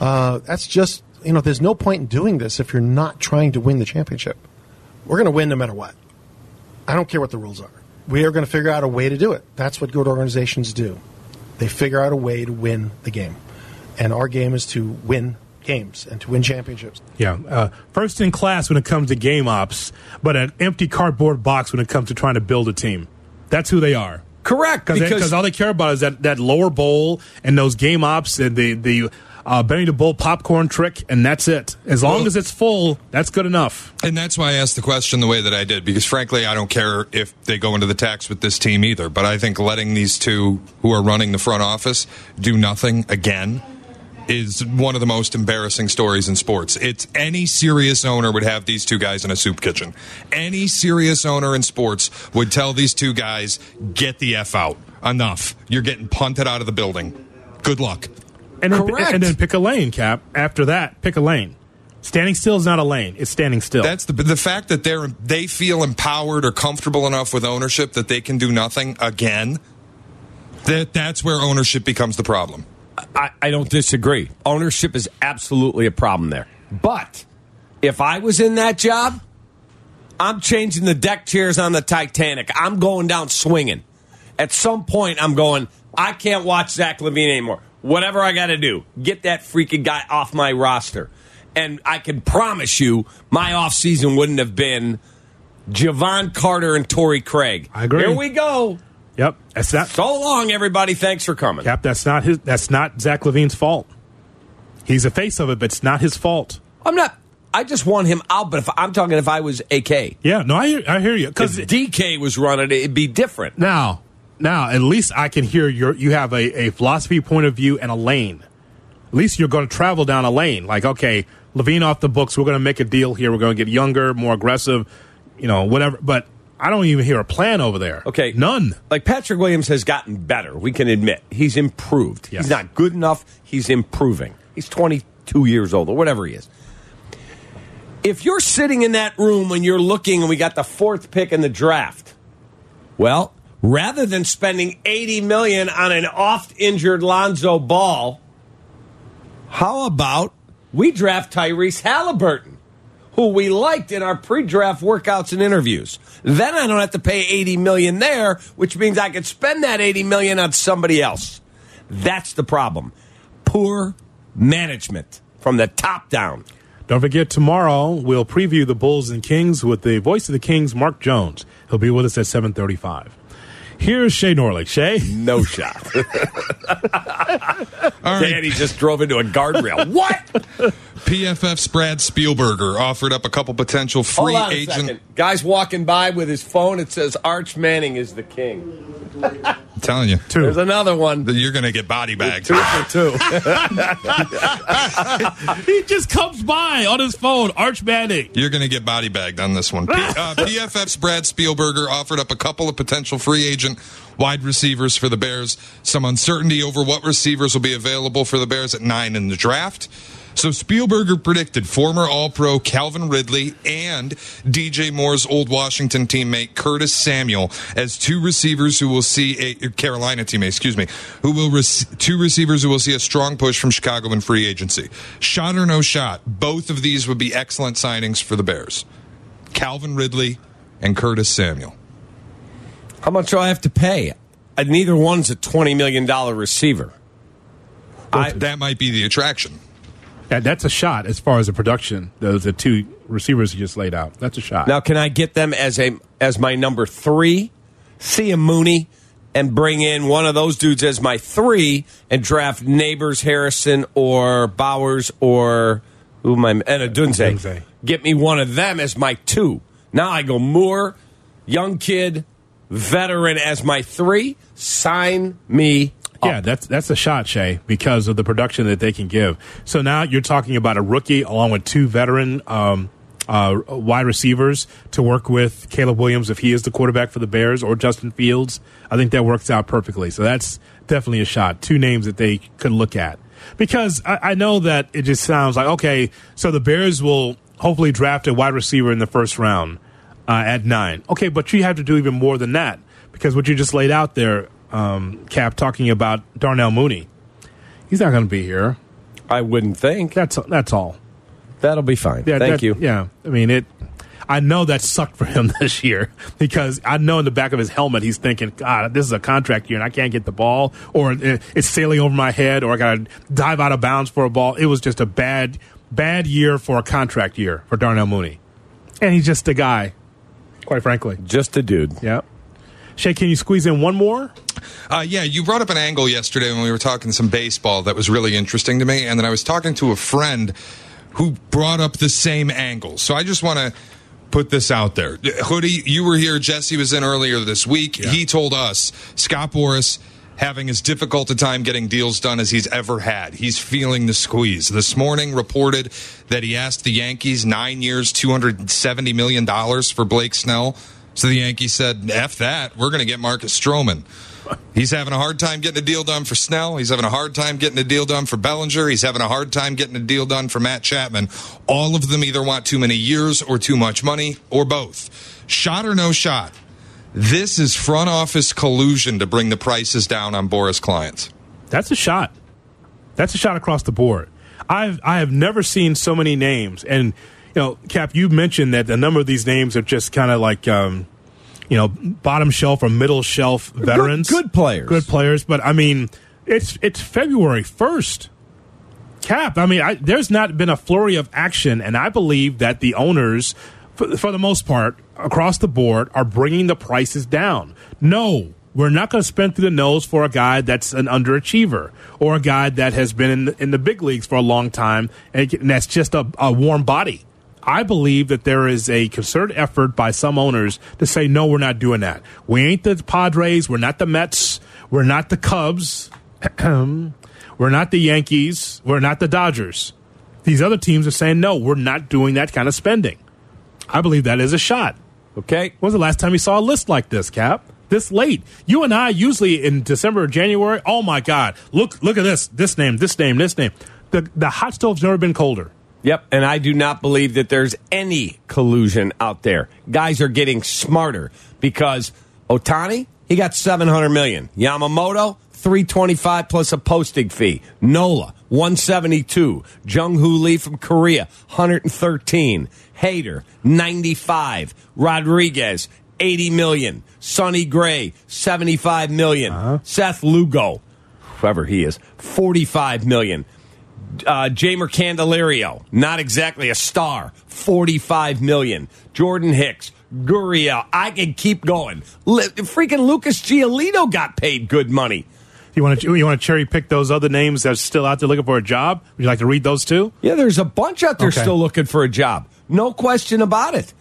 Uh, that's just, you know, there's no point in doing this if you're not trying to win the championship. We're going to win no matter what. I don't care what the rules are. We are going to figure out a way to do it. That's what good organizations do. They figure out a way to win the game. And our game is to win games and to win championships. Yeah, uh, first in class when it comes to game ops, but an empty cardboard box when it comes to trying to build a team. That's who they are. Correct, because because- all they care about is that, that lower bowl and those game ops and the the uh, Benny the Bull popcorn trick, and that's it. As long Well- as it's full, that's good enough. And that's why I asked the question the way that I did, because frankly, I don't care if they go into the tax with this team either. But I think letting these two who are running the front office do nothing again is one of the most embarrassing stories in sports. It's any serious owner would have these two guys in a soup kitchen. Any serious owner in sports would tell these two guys, get the F out. Enough. You're getting punted out of the building. Good luck. And then, Correct. and then pick a lane, Kap. After that, pick a lane. Standing still is not a lane; it's standing still. That's the the fact that they're they feel empowered or comfortable enough with ownership that they can do nothing again. That that's where ownership becomes the problem. I, I don't disagree. Ownership is absolutely a problem there. But if I was in that job, I'm changing the deck chairs on the Titanic. I'm going down swinging. At some point, I'm going, I can't watch Zach LaVine anymore. Whatever I got to do, get that freaking guy off my roster. And I can promise you, my offseason wouldn't have been Jevon Carter and Torrey Craig. I agree. Here we go. Yep, that's not So long, everybody. Thanks for coming. Kap. That's not his. That's not Zach LaVine's fault. He's a face of it, but it's not his fault. I'm not. I just want him out. But if I'm talking, if I was AK, Yeah, no, I hear, I hear you. Because DK was running it, it'd be different. now, now, at least I can hear your. You have a, a philosophy point of view and a lane. At least you're going to travel down a lane. Like, okay, LaVine off the books. We're going to make a deal here. We're going to get younger, more aggressive. You know, whatever. But I don't even hear a plan over there. Okay, none. Like Patrick Williams has gotten better. We can admit he's improved. Yes. He's not good enough. He's improving. He's 22 years old or whatever he is. If you're sitting in that room when you're looking and we got the fourth pick in the draft, well, rather than spending 80 million on an oft injured Lonzo Ball, how about we draft Tyrese Halliburton, who we liked in our pre-draft workouts and interviews. Then I don't have to pay 80 million there, which means I could spend that 80 million on somebody else. That's the problem. Poor management from the top down. Don't forget, tomorrow we'll preview the Bulls and Kings with the voice of the Kings, Mark Jones. He'll be with us at 735. Here's Shay Norling. Shay? No shot. Danny just drove into a guardrail. what? PFF's Brad Spielberger offered up a couple potential free Hold on a agent. second. Guy's walking by with his phone. It says Arch Manning is the king. I'm telling you, two. There's another one. That you're going to get body bagged. Two for two. he just comes by on his phone, Arch Manning. You're going to get body bagged on this one. P- uh, PFF's Brad Spielberger offered up a couple of potential free agent wide receivers for the Bears. Some uncertainty over what receivers will be available for the Bears at nine in the draft. So Spielberger predicted former All-Pro Calvin Ridley and DJ Moore's old Washington teammate Curtis Samuel as two receivers who will see a Carolina teammate, excuse me, who will rec- two receivers who will see a strong push from Chicago in free agency. Shot or no shot, both of these would be excellent signings for the Bears. Calvin Ridley and Curtis Samuel. How much do I have to pay? Neither one's a $20 million receiver. I, that might be the attraction. That's a shot as far as the production. Those the two receivers you just laid out. That's a shot. Now, can I get them as a as my number three, see a Mooney, and bring in one of those dudes as my three, and draft Nabers, Harrison, or Bowers, or who am I? And Adunze. Odunze. Get me one of them as my two. Now I go Moore, young kid, veteran as my three. Sign me. Yeah, that's that's a shot, Shay, because of the production that they can give. So now you're talking about a rookie along with two veteran um, uh, wide receivers to work with Caleb Williams if he is the quarterback for the Bears or Justin Fields. I think that works out perfectly. So that's definitely a shot. Two names that they could look at because I, I know that it just sounds like okay. So the Bears will hopefully draft a wide receiver in the first round uh, at nine. Okay, but you have to do even more than that because what you just laid out there, um, Kap, talking about Darnell Mooney, he's not going to be here. I wouldn't think. That's that's all. That'll be fine. Yeah, Thank that- you. Yeah, I mean it. I know that sucked for him this year because I know in the back of his helmet he's thinking, God, this is a contract year and I can't get the ball, or it's sailing over my head, or I got to dive out of bounds for a ball. It was just a bad, bad year for a contract year for Darnell Mooney, and he's just a guy, quite frankly. Just a dude. Yep. Shay, can you squeeze in one more? Uh, yeah, you brought up an angle yesterday when we were talking some baseball that was really interesting to me, and then I was talking to a friend who brought up the same angle. So I just want to put this out there. Hoodie, you were here. Jesse was in earlier this week. He told us Scott Boras having as difficult a time getting deals done as he's ever had. He's feeling the squeeze. This morning reported that he asked the Yankees nine years, $270 million for Blake Snell. So the Yankees said, F that. We're going to get Marcus Stroman. He's having a hard time getting a deal done for Snell. He's having a hard time getting a deal done for Bellinger. He's having a hard time getting a deal done for Matt Chapman. All of them either want too many years or too much money or both. Shot or no shot. This is front office collusion to bring the prices down on Boras clients. That's a shot. That's a shot across the board. I've I have never seen so many names, and you know, Kap, you mentioned that a number of these names are just kind of like, um, you know, bottom shelf or middle shelf veterans, good players, good players. But I mean, it's it's February first. Kap, I mean, I, there's not been a flurry of action, and I believe that the owners, for, for the most part, across the board, are bringing the prices down. No, we're not going to spend through the nose for a guy that's an underachiever or a guy that has been in the, in the big leagues for a long time and, and that's just a, a warm body. I believe that there is a concerted effort by some owners to say, no, we're not doing that. We ain't the Padres. We're not the Mets. We're not the Cubs. we're not the Yankees. We're not the Dodgers. These other teams are saying, no, we're not doing that kind of spending. I believe that is a shot. Okay. When was the last time you saw a list like this, Kap? This late. You and I usually in December or January, oh my God, look look at this. This name, this name, this name. The the hot stove's never been colder. Yep, and I do not believe that there's any collusion out there. Guys are getting smarter because Ohtani, he got 700 million. Yamamoto, 325 plus a posting fee. Nola, 172. Jung Hoo Lee from Korea, 113. Hader, 95. Rodriguez, 80 million. Sonny Gray, 75 million. Uh-huh. Seth Lugo, whoever he is, 45 million uh, Jeimer Candelario, not exactly a star, 45 million. Jordan Hicks, Gurriel, I can keep going. Freaking Lucas Giolito got paid good money. You want to you want to cherry pick those other names that are still out there looking for a job? Would you like to read those too? Yeah, there's a bunch out there Okay. still looking for a job. No question about it.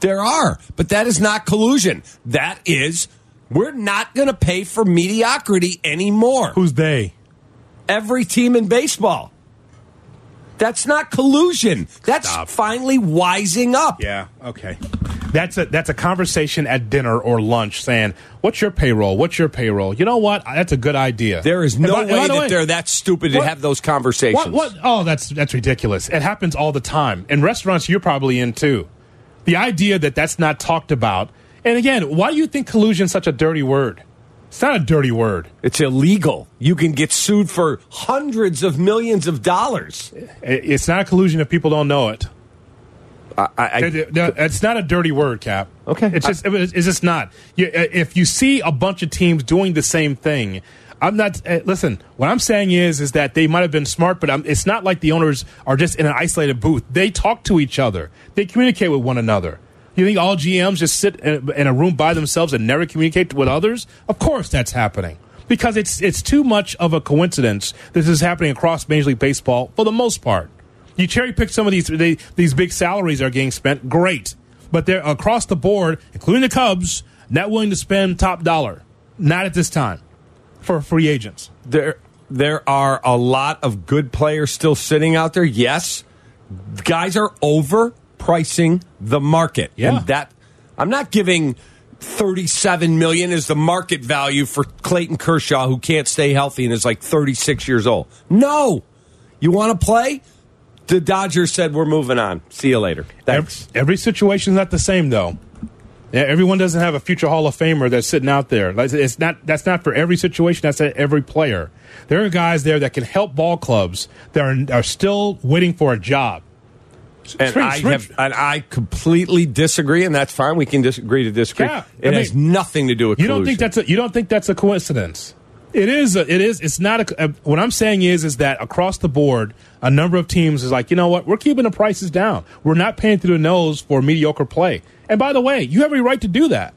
There are. But that is not collusion. That is, we're not going to pay for mediocrity anymore. Who's they? Every team in baseball. That's not collusion. That's finally wising up. Yeah. Okay. That's a that's a conversation at dinner or lunch saying, "What's your payroll? What's your payroll?" You know what? That's a good idea. There is no by- way that way- they're that stupid to have those conversations. What, what? Oh, that's that's ridiculous. It happens all the time in restaurants. You're probably in too. The idea that that's not talked about. And again, why do you think collusion is such a dirty word? It's not a dirty word. It's illegal. You can get sued for hundreds of millions of dollars. It's not a collusion if people don't know it. I, I, It- it- it's not a dirty word, Kap. Okay. it's just it's just not. If you see a bunch of teams doing the same thing, I'm not. Uh, listen, what I'm saying is is that they might have been smart, but i it's not like the owners are just in an isolated booth. They talk to each other. They communicate with one another. You think all GMs just sit in a room by themselves and never communicate with others? Of course, that's happening because it's it's too much of a coincidence. This is happening across Major League Baseball for the most part. You cherry pick some of these they, these big salaries are getting spent, great, but they're across the board, including the Cubs, not willing to spend top dollar. Not at this time for free agents. there there are a lot of good players still sitting out there. Yes, guys are overpricing the market. Yeah. And that I'm not giving 37 million as the market value for Clayton Kershaw who can't stay healthy and is like 36 years old. No. You want to play? The Dodgers said we're moving on. See you later. Thanks. Every, every situation's not the same though. Yeah, everyone doesn't have a future Hall of Famer that's sitting out there. It's not that's not for every situation. That's at every player. There are guys there that can help ball clubs that are, are still waiting for a job. And Spring- I spring- have, and I completely disagree, and that's fine. We can disagree to disagree. Yeah, it I has mean, nothing to do with you collusion. don't think that's a, you don't think that's a coincidence. It is. A, it is. It's not. A, a- what I'm saying is, is that across the board, a number of teams is like, you know what? We're keeping the prices down. We're not paying through the nose for mediocre play. And by the way, you have every right to do that.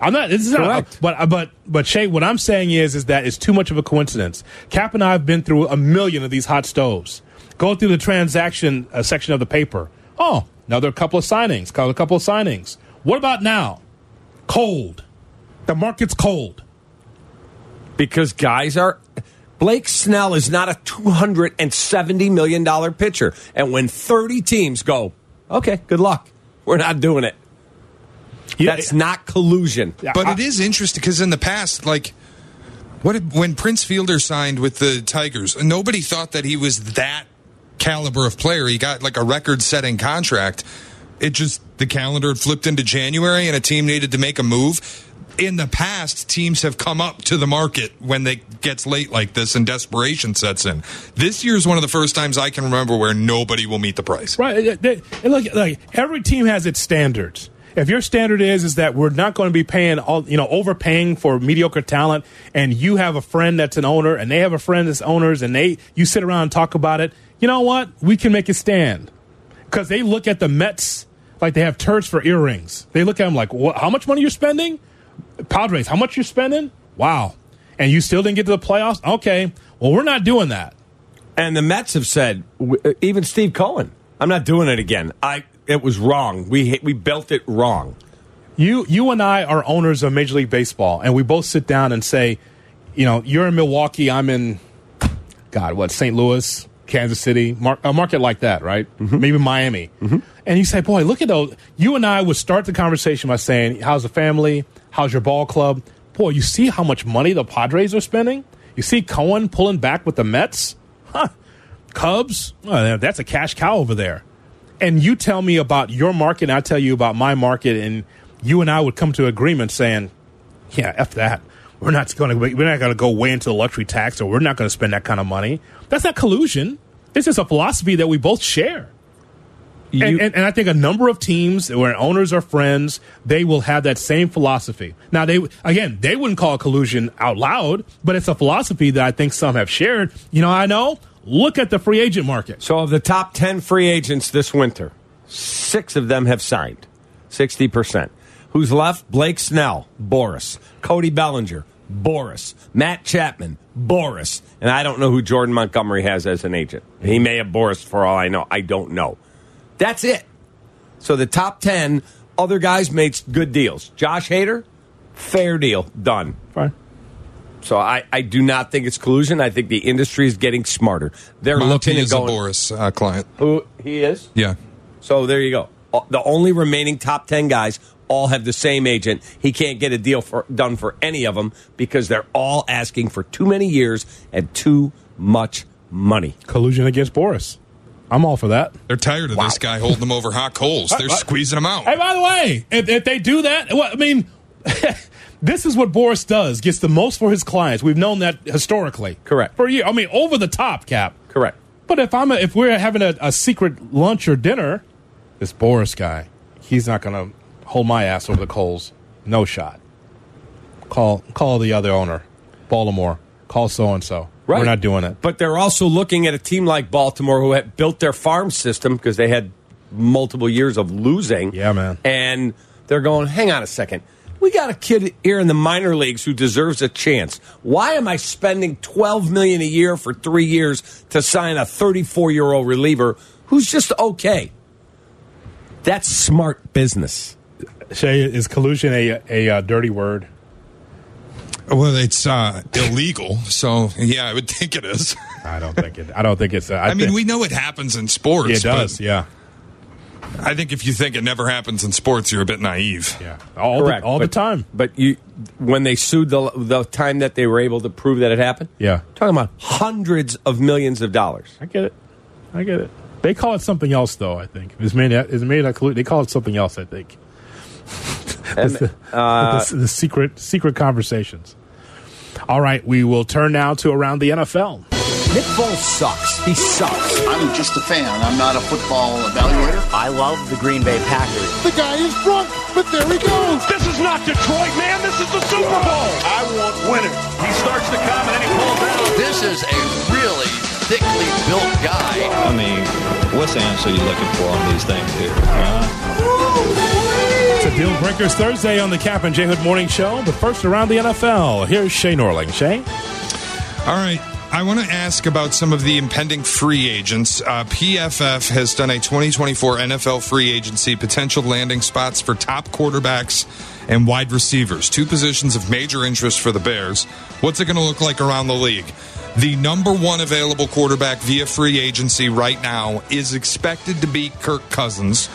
I'm not. This is not. Uh, but but but Shay, what I'm saying is, is that it's too much of a coincidence. Kap and I have been through a million of these hot stoves. Go through the transaction uh, section of the paper. Oh, another couple of signings. A couple of signings. What about now? Cold. The market's cold. because guys are. Blake Snell is not a $270 million pitcher. And when 30 teams go, okay, good luck. We're not doing it. That's not collusion. But it is interesting because in the past, like, what if, when Prince Fielder signed with the Tigers, nobody thought that he was that caliber of player. He got like a record-setting contract. It just the calendar flipped into January, and a team needed to make a move. In the past, teams have come up to the market when they gets late like this, and desperation sets in. This year is one of the first times I can remember where nobody will meet the price. Right. And look, like every team has its standards. If your standard is is that we're not going to be paying all, you know, overpaying for mediocre talent, and you have a friend that's an owner, and they have a friend that's owners, and they you sit around and talk about it. You know what? We can make a stand because they look at the Mets like they have turds for earrings. They look at them like, what, how much money you're spending? Padres, how much you're spending? Wow. And you still didn't get to the playoffs? Okay. Well, we're not doing that. And the Mets have said, uh, even Steve Cohen, I'm not doing it again. I It was wrong. We, we built it wrong. You you and I are owners of Major League Baseball, and we both sit down and say, you know, you're in Milwaukee, I'm in, God, what, St. Louis, Kansas City, mar- a market like that, right? Mm-hmm. Maybe Miami. Mm-hmm. And you say, boy, look at those. You and I would start the conversation by saying, how's the family? How's your ball club? Boy, you see how much money the Padres are spending? You see Cohen pulling back with the Mets? Huh. Cubs? Oh, that's a cash cow over there and you tell me about your market, and I tell you about my market, and you and I would come to agreement saying, "Yeah, f that. We're not going to we're not going to go way into the luxury tax, or we're not going to spend that kind of money." That's not collusion. It's just a philosophy that we both share. and, and, and I think a number of teams where owners are friends, they will have that same philosophy. Now, they again, they wouldn't call collusion out loud, but it's a philosophy that I think some have shared. You know, I know. Look at the free agent market. So, of the top 10 free agents this winter, six of them have signed, 60%. Who's left? Blake Snell, Boras. Cody Bellinger, Boras. Matt Chapman, Boras. And I don't know who Jordan Montgomery has as an agent. He may have Boras for all I know. I don't know. That's it. So the top 10 other guys made good deals. Josh Hader, fair deal, done. Fine. So I, I do not think it's collusion. I think the industry is getting smarter. They're looking is a. Boris uh, client. Who he is? Yeah. So there you go. Uh, The only remaining top 10 guys all have the same agent. He can't get a deal for, done for any of them because they're all asking for too many years and too much money. Collusion against Boras. I'm all for that. They're tired of this guy holding them over hot coals. They're squeezing them out. Hey, by the way, if, if they do that, well, I mean, this is what Boras does. Gets the most for his clients. We've known that historically. Correct. For you, I mean, over the top, Kap. Correct. But if I'm a, if we're having a, a secret lunch or dinner, this Boras guy, he's not going to hold my ass over the coals. No shot. Call call the other owner, Baltimore. Call so and so. Right. We're not doing it. But they're also looking at a team like Baltimore who had built their farm system because they had multiple years of losing. Yeah, man. And they're going, hang on a second. We got a kid here in the minor leagues who deserves a chance. Why am I spending twelve million a year for three years to sign a thirty-four-year-old reliever who's just okay? That's smart business. Shay, is collusion a a, uh dirty word? Well, it's uh, illegal, so yeah, I would think it is. I don't think it. I don't think it's. Uh, I, mean, think- we know it happens in sports. It does. Yeah. I think if you think it never happens in sports, you're a bit naive. Yeah. All Correct. the all but, the time. But you, when they sued the the time that they were able to prove that it happened, Yeah. talking about hundreds of millions of dollars. I get it. I get it. They call it something else, though. I think it's made. It's made. Like, they call it something else. I think. And, the, uh, the, the secret secret conversations. All right, we will turn now to around the NFL. Nick Foles sucks. He sucks. I'm just a fan. I'm not a football evaluator. I love the Green Bay Packers. The guy is drunk, but there he goes. This is not Detroit, man. This is the Super Bowl. I want winners. He starts to come and then he pulls out. This is a really thickly built guy. I mean, what's the answer you looking for on these things here? Huh? Deal Breakers Thursday on the Kap and J Hood Morning Show. But first, around the NFL. Here's Shay Norling. Shay. All right. I want to ask about some of the impending free agents. Uh, PFF has done a 2024 NFL free agency potential landing spots for top quarterbacks and wide receivers, two positions of major interest for the Bears. What's it going to look like around the league? The number one available quarterback via free agency right now is expected to be Kirk Cousins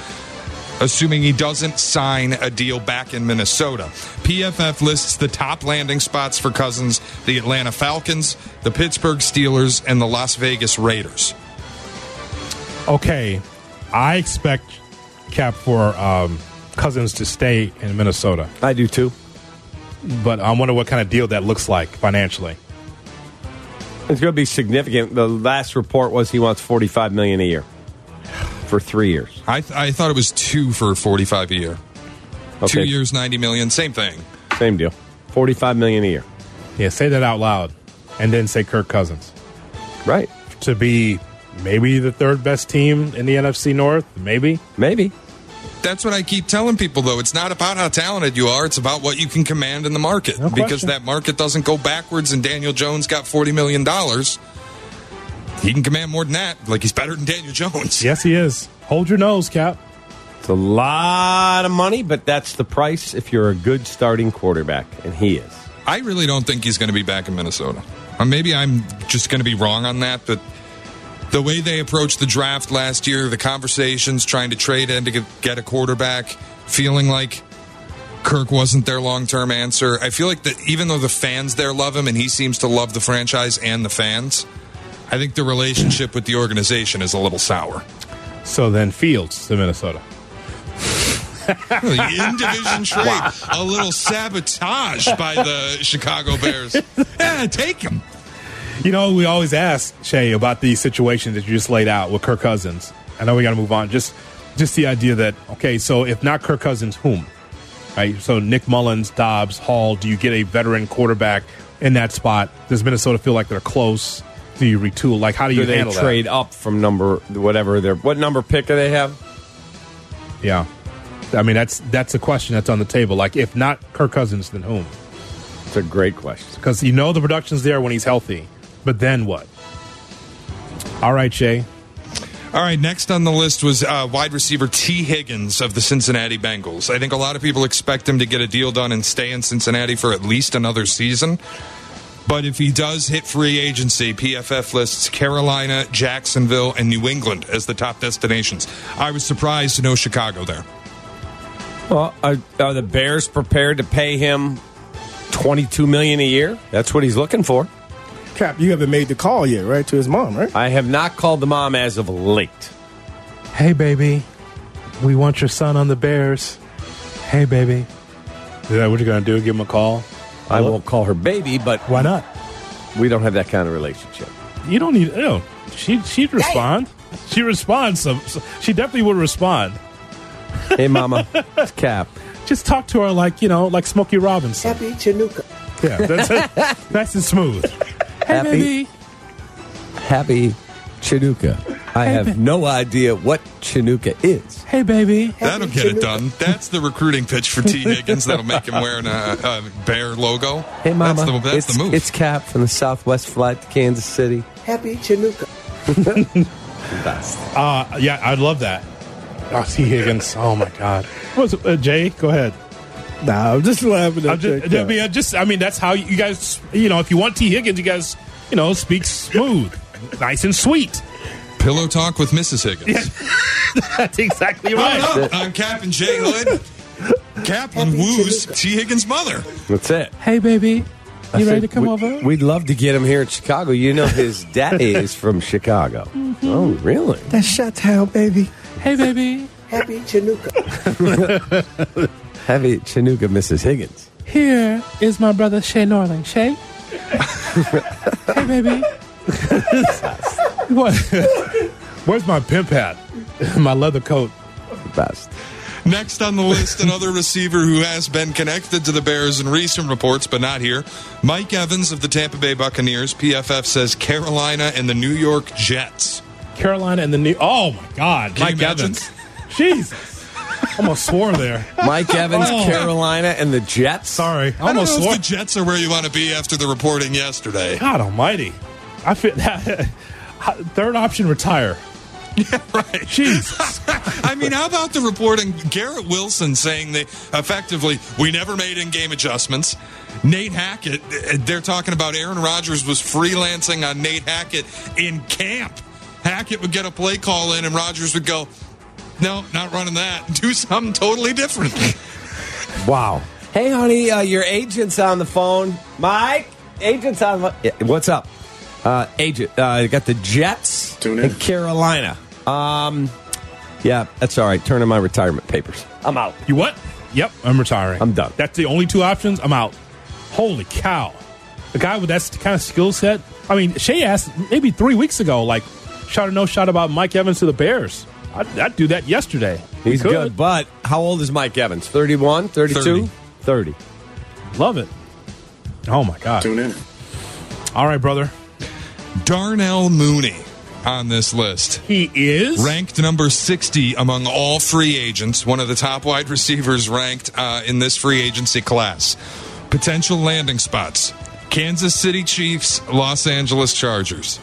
assuming he doesn't sign a deal back in Minnesota. PFF lists the top landing spots for Cousins the Atlanta Falcons, the Pittsburgh Steelers, and the Las Vegas Raiders. Okay, I expect Kap for um, Cousins to stay in Minnesota. I do too. But I wonder what kind of deal that looks like financially. It's going to be significant. The last report was he wants forty-five million a year for three years. I, th- I thought it was two for 45 a year. Okay. Two years, 90 million, same thing. Same deal. Forty-five million a year. Yeah, say that out loud, and then say Kirk Cousins. Right. To be maybe the third best team in the NFC North, maybe. Maybe. That's what I keep telling people, though. It's not about how talented you are, it's about what you can command in the market. No because question. that market doesn't go backwards, and Daniel Jones got $40 million. He can command more than that. Like, he's better than Daniel Jones. Yes, he is. Hold your nose, Kap. It's a lot of money, but that's the price if you're a good starting quarterback, and he is. I really don't think he's going to be back in Minnesota. Or maybe I'm just going to be wrong on that, but the way they approached the draft last year, the conversations trying to trade in to get, get a quarterback, feeling like Kirk wasn't their long term answer. I feel like that even though the fans there love him and he seems to love the franchise and the fans, I think the relationship with the organization is a little sour. So then Fields to Minnesota. the in division trade, a little sabotage by the Chicago Bears. yeah, take him. You know, we always ask Shay about these situations that you just laid out with Kirk Cousins. I know we got to move on. Just, just the idea that okay, so if not Kirk Cousins, whom? Right. So Nick Mullens, Dobbs, Hall. Do you get a veteran quarterback in that spot? Does Minnesota feel like they're close? Do you retool? Like, how do you Do they handle trade up from number whatever their what number pick do they have? Yeah. I mean, that's that's a question that's on the table. Like, if not Kirk Cousins, then whom? It's a great question. Because you know the production's there when he's healthy. But then what? All right, Shay. All right, next on the list was uh, wide receiver Tee Higgins of the Cincinnati Bengals. I think a lot of people expect him to get a deal done and stay in Cincinnati for at least another season. But if he does hit free agency, PFF lists Carolina, Jacksonville, and New England as the top destinations. I was surprised to know Chicago there. Well, are, are the Bears prepared to pay him twenty-two million a year? That's what he's looking for. Kap, you haven't made the call yet, right? To his mom, right? I have not called the mom as of late. Hey, baby. We want your son on the Bears. Hey, baby. Is that what you're going to do? Give him a call? I won't call her baby, but Why not? we don't have that kind of relationship. You don't need. No, she she'd respond. She responds. So, so she definitely would respond. Hey, Mama, it's Kap. Just talk to her like you know, like Smokey Robinson. Happy Chinooka. Yeah, that's it. nice and smooth. Hey, Happy- baby. Happy Chinooka. I Hey, have ba- no idea what Chinooka is. Hey, baby. That'll get it done. That's the recruiting pitch for Tee Higgins. That'll make him wear a, a bear logo. Hey, Mama, That's the, that's it's, the move. it's Kap from the Southwest flight to Kansas City. Happy Chinooka. Best. Uh, yeah, I'd love that. Oh, Tee Higgins. Oh my God. What's uh, Jay? Go ahead. Nah, I'm just laughing at I'm just. I mean, I just, I mean, that's how you guys, you know, if you want Tee Higgins, you guys, you know, speak smooth, nice and sweet. Pillow talk with Mrs. Higgins. That's exactly right. Hold up. I'm Kap and Jay Hood. Kaplan woos Tee Higgins' mother. That's it. Hey, baby, you I ready said to come we- over? We'd love to get him here in Chicago. You know, his daddy is from Chicago. Mm-hmm. Oh, really? That's Shot Town, baby. Hey, baby, Happy Chinooka. Heavy Chinooka, Mrs. Higgins. here is my brother Shay Norling. Shay. hey, baby. what? Where's my pimp hat? my leather coat. Best. Next on the list, another receiver who has been connected to the Bears in recent reports, but not here. Mike Evans of the Tampa Bay Buccaneers. PFF says Carolina and the New York Jets. Carolina and the New. Oh my God, Can Mike? Evans. Jesus, almost swore there. Mike Evans, Oh. Carolina, and the Jets. Sorry, I almost swore. the Jets are where you want to be after the reporting yesterday. God Almighty, I feel that third option retire. Yeah, right. Jesus. I mean, how about the reporting? Garrett Wilson saying that effectively we never made in game adjustments. Nate Hackett, they're talking about Aaron Rodgers was freelancing on Nate Hackett in camp. Hackett would get a play call in, and Rodgers would go, No, not running that. Do something totally different. Wow. Hey, honey, uh, your agent's on the phone. Mike, agent's on the What's up? Uh, agent, uh, got the Jets Tune in. and Carolina. Um, yeah, that's all right. Turn in my retirement papers. I'm out. You what? Yep, I'm retiring. I'm done. That's the only two options. I'm out. Holy cow! A guy with that kind of skill set. I mean, Shay asked maybe three weeks ago, like, shot or no shot about Mike Evans to the Bears. I'd, I'd do that yesterday. We He's could. good, but how old is Mike Evans? 31, 32? 30. Love it. Oh my god! Tune in. All right, brother. Darnell Mooney on this list. He is Ranked number 60 among all free agents, one of the top wide receivers ranked uh, in this free agency class. Potential landing spots Kansas City Chiefs, Los Angeles Chargers.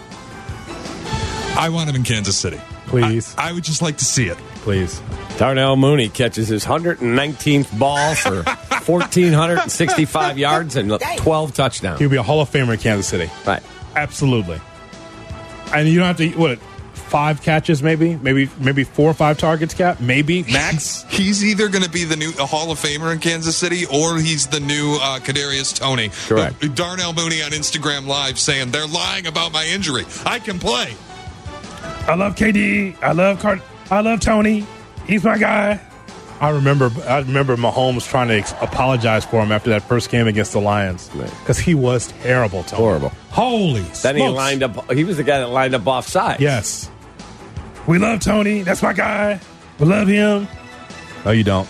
I want him in Kansas City. Please. I, I would just like to see it. Please. Darnell Mooney catches his 119th ball for 1,465 yards and 12 touchdowns. He'll be a Hall of Famer in Kansas City. Right. Absolutely. And you don't have to what five catches, maybe, maybe, maybe four or five targets, Kap, maybe max. He's either going to be the new Hall of Famer in Kansas City, or he's the new uh, Kadarius Toney. Correct. Uh, Darnell Mooney on Instagram Live saying they're lying about my injury. I can play. I love KD. I love Card. I love Toney. He's my guy. I remember. I remember Mahomes trying to ex- apologize for him after that first game against the Lions because he was terrible. Toney. Horrible. Holy. Then he lined up. He was the guy that lined up offside. Yes. We love Toney. That's my guy. We love him. No, you don't.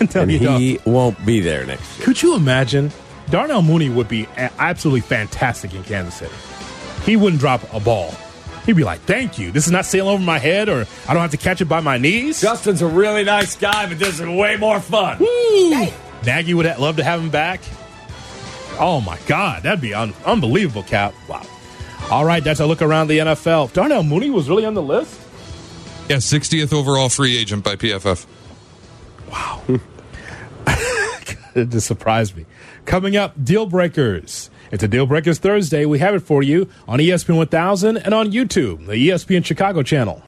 no, and you he don't. won't be there next year. Could you imagine? Darnell Mooney would be absolutely fantastic in Kansas City. He wouldn't drop a ball. He'd be like, "Thank you. This is not sailing over my head, or I don't have to catch it by my knees." Justin's a really nice guy, but this is way more fun. Woo! Nagy would love to have him back. Oh my God, that'd be un- unbelievable, Kap. Wow. All right, that's a look around the NFL. Darnell Mooney was really on the list. Yeah, 60th overall free agent by PFF. Wow. it just surprised me. Coming up, deal breakers. It's a deal breakers Thursday. We have it for you on ESPN 1000 and on YouTube, the ESPN Chicago channel.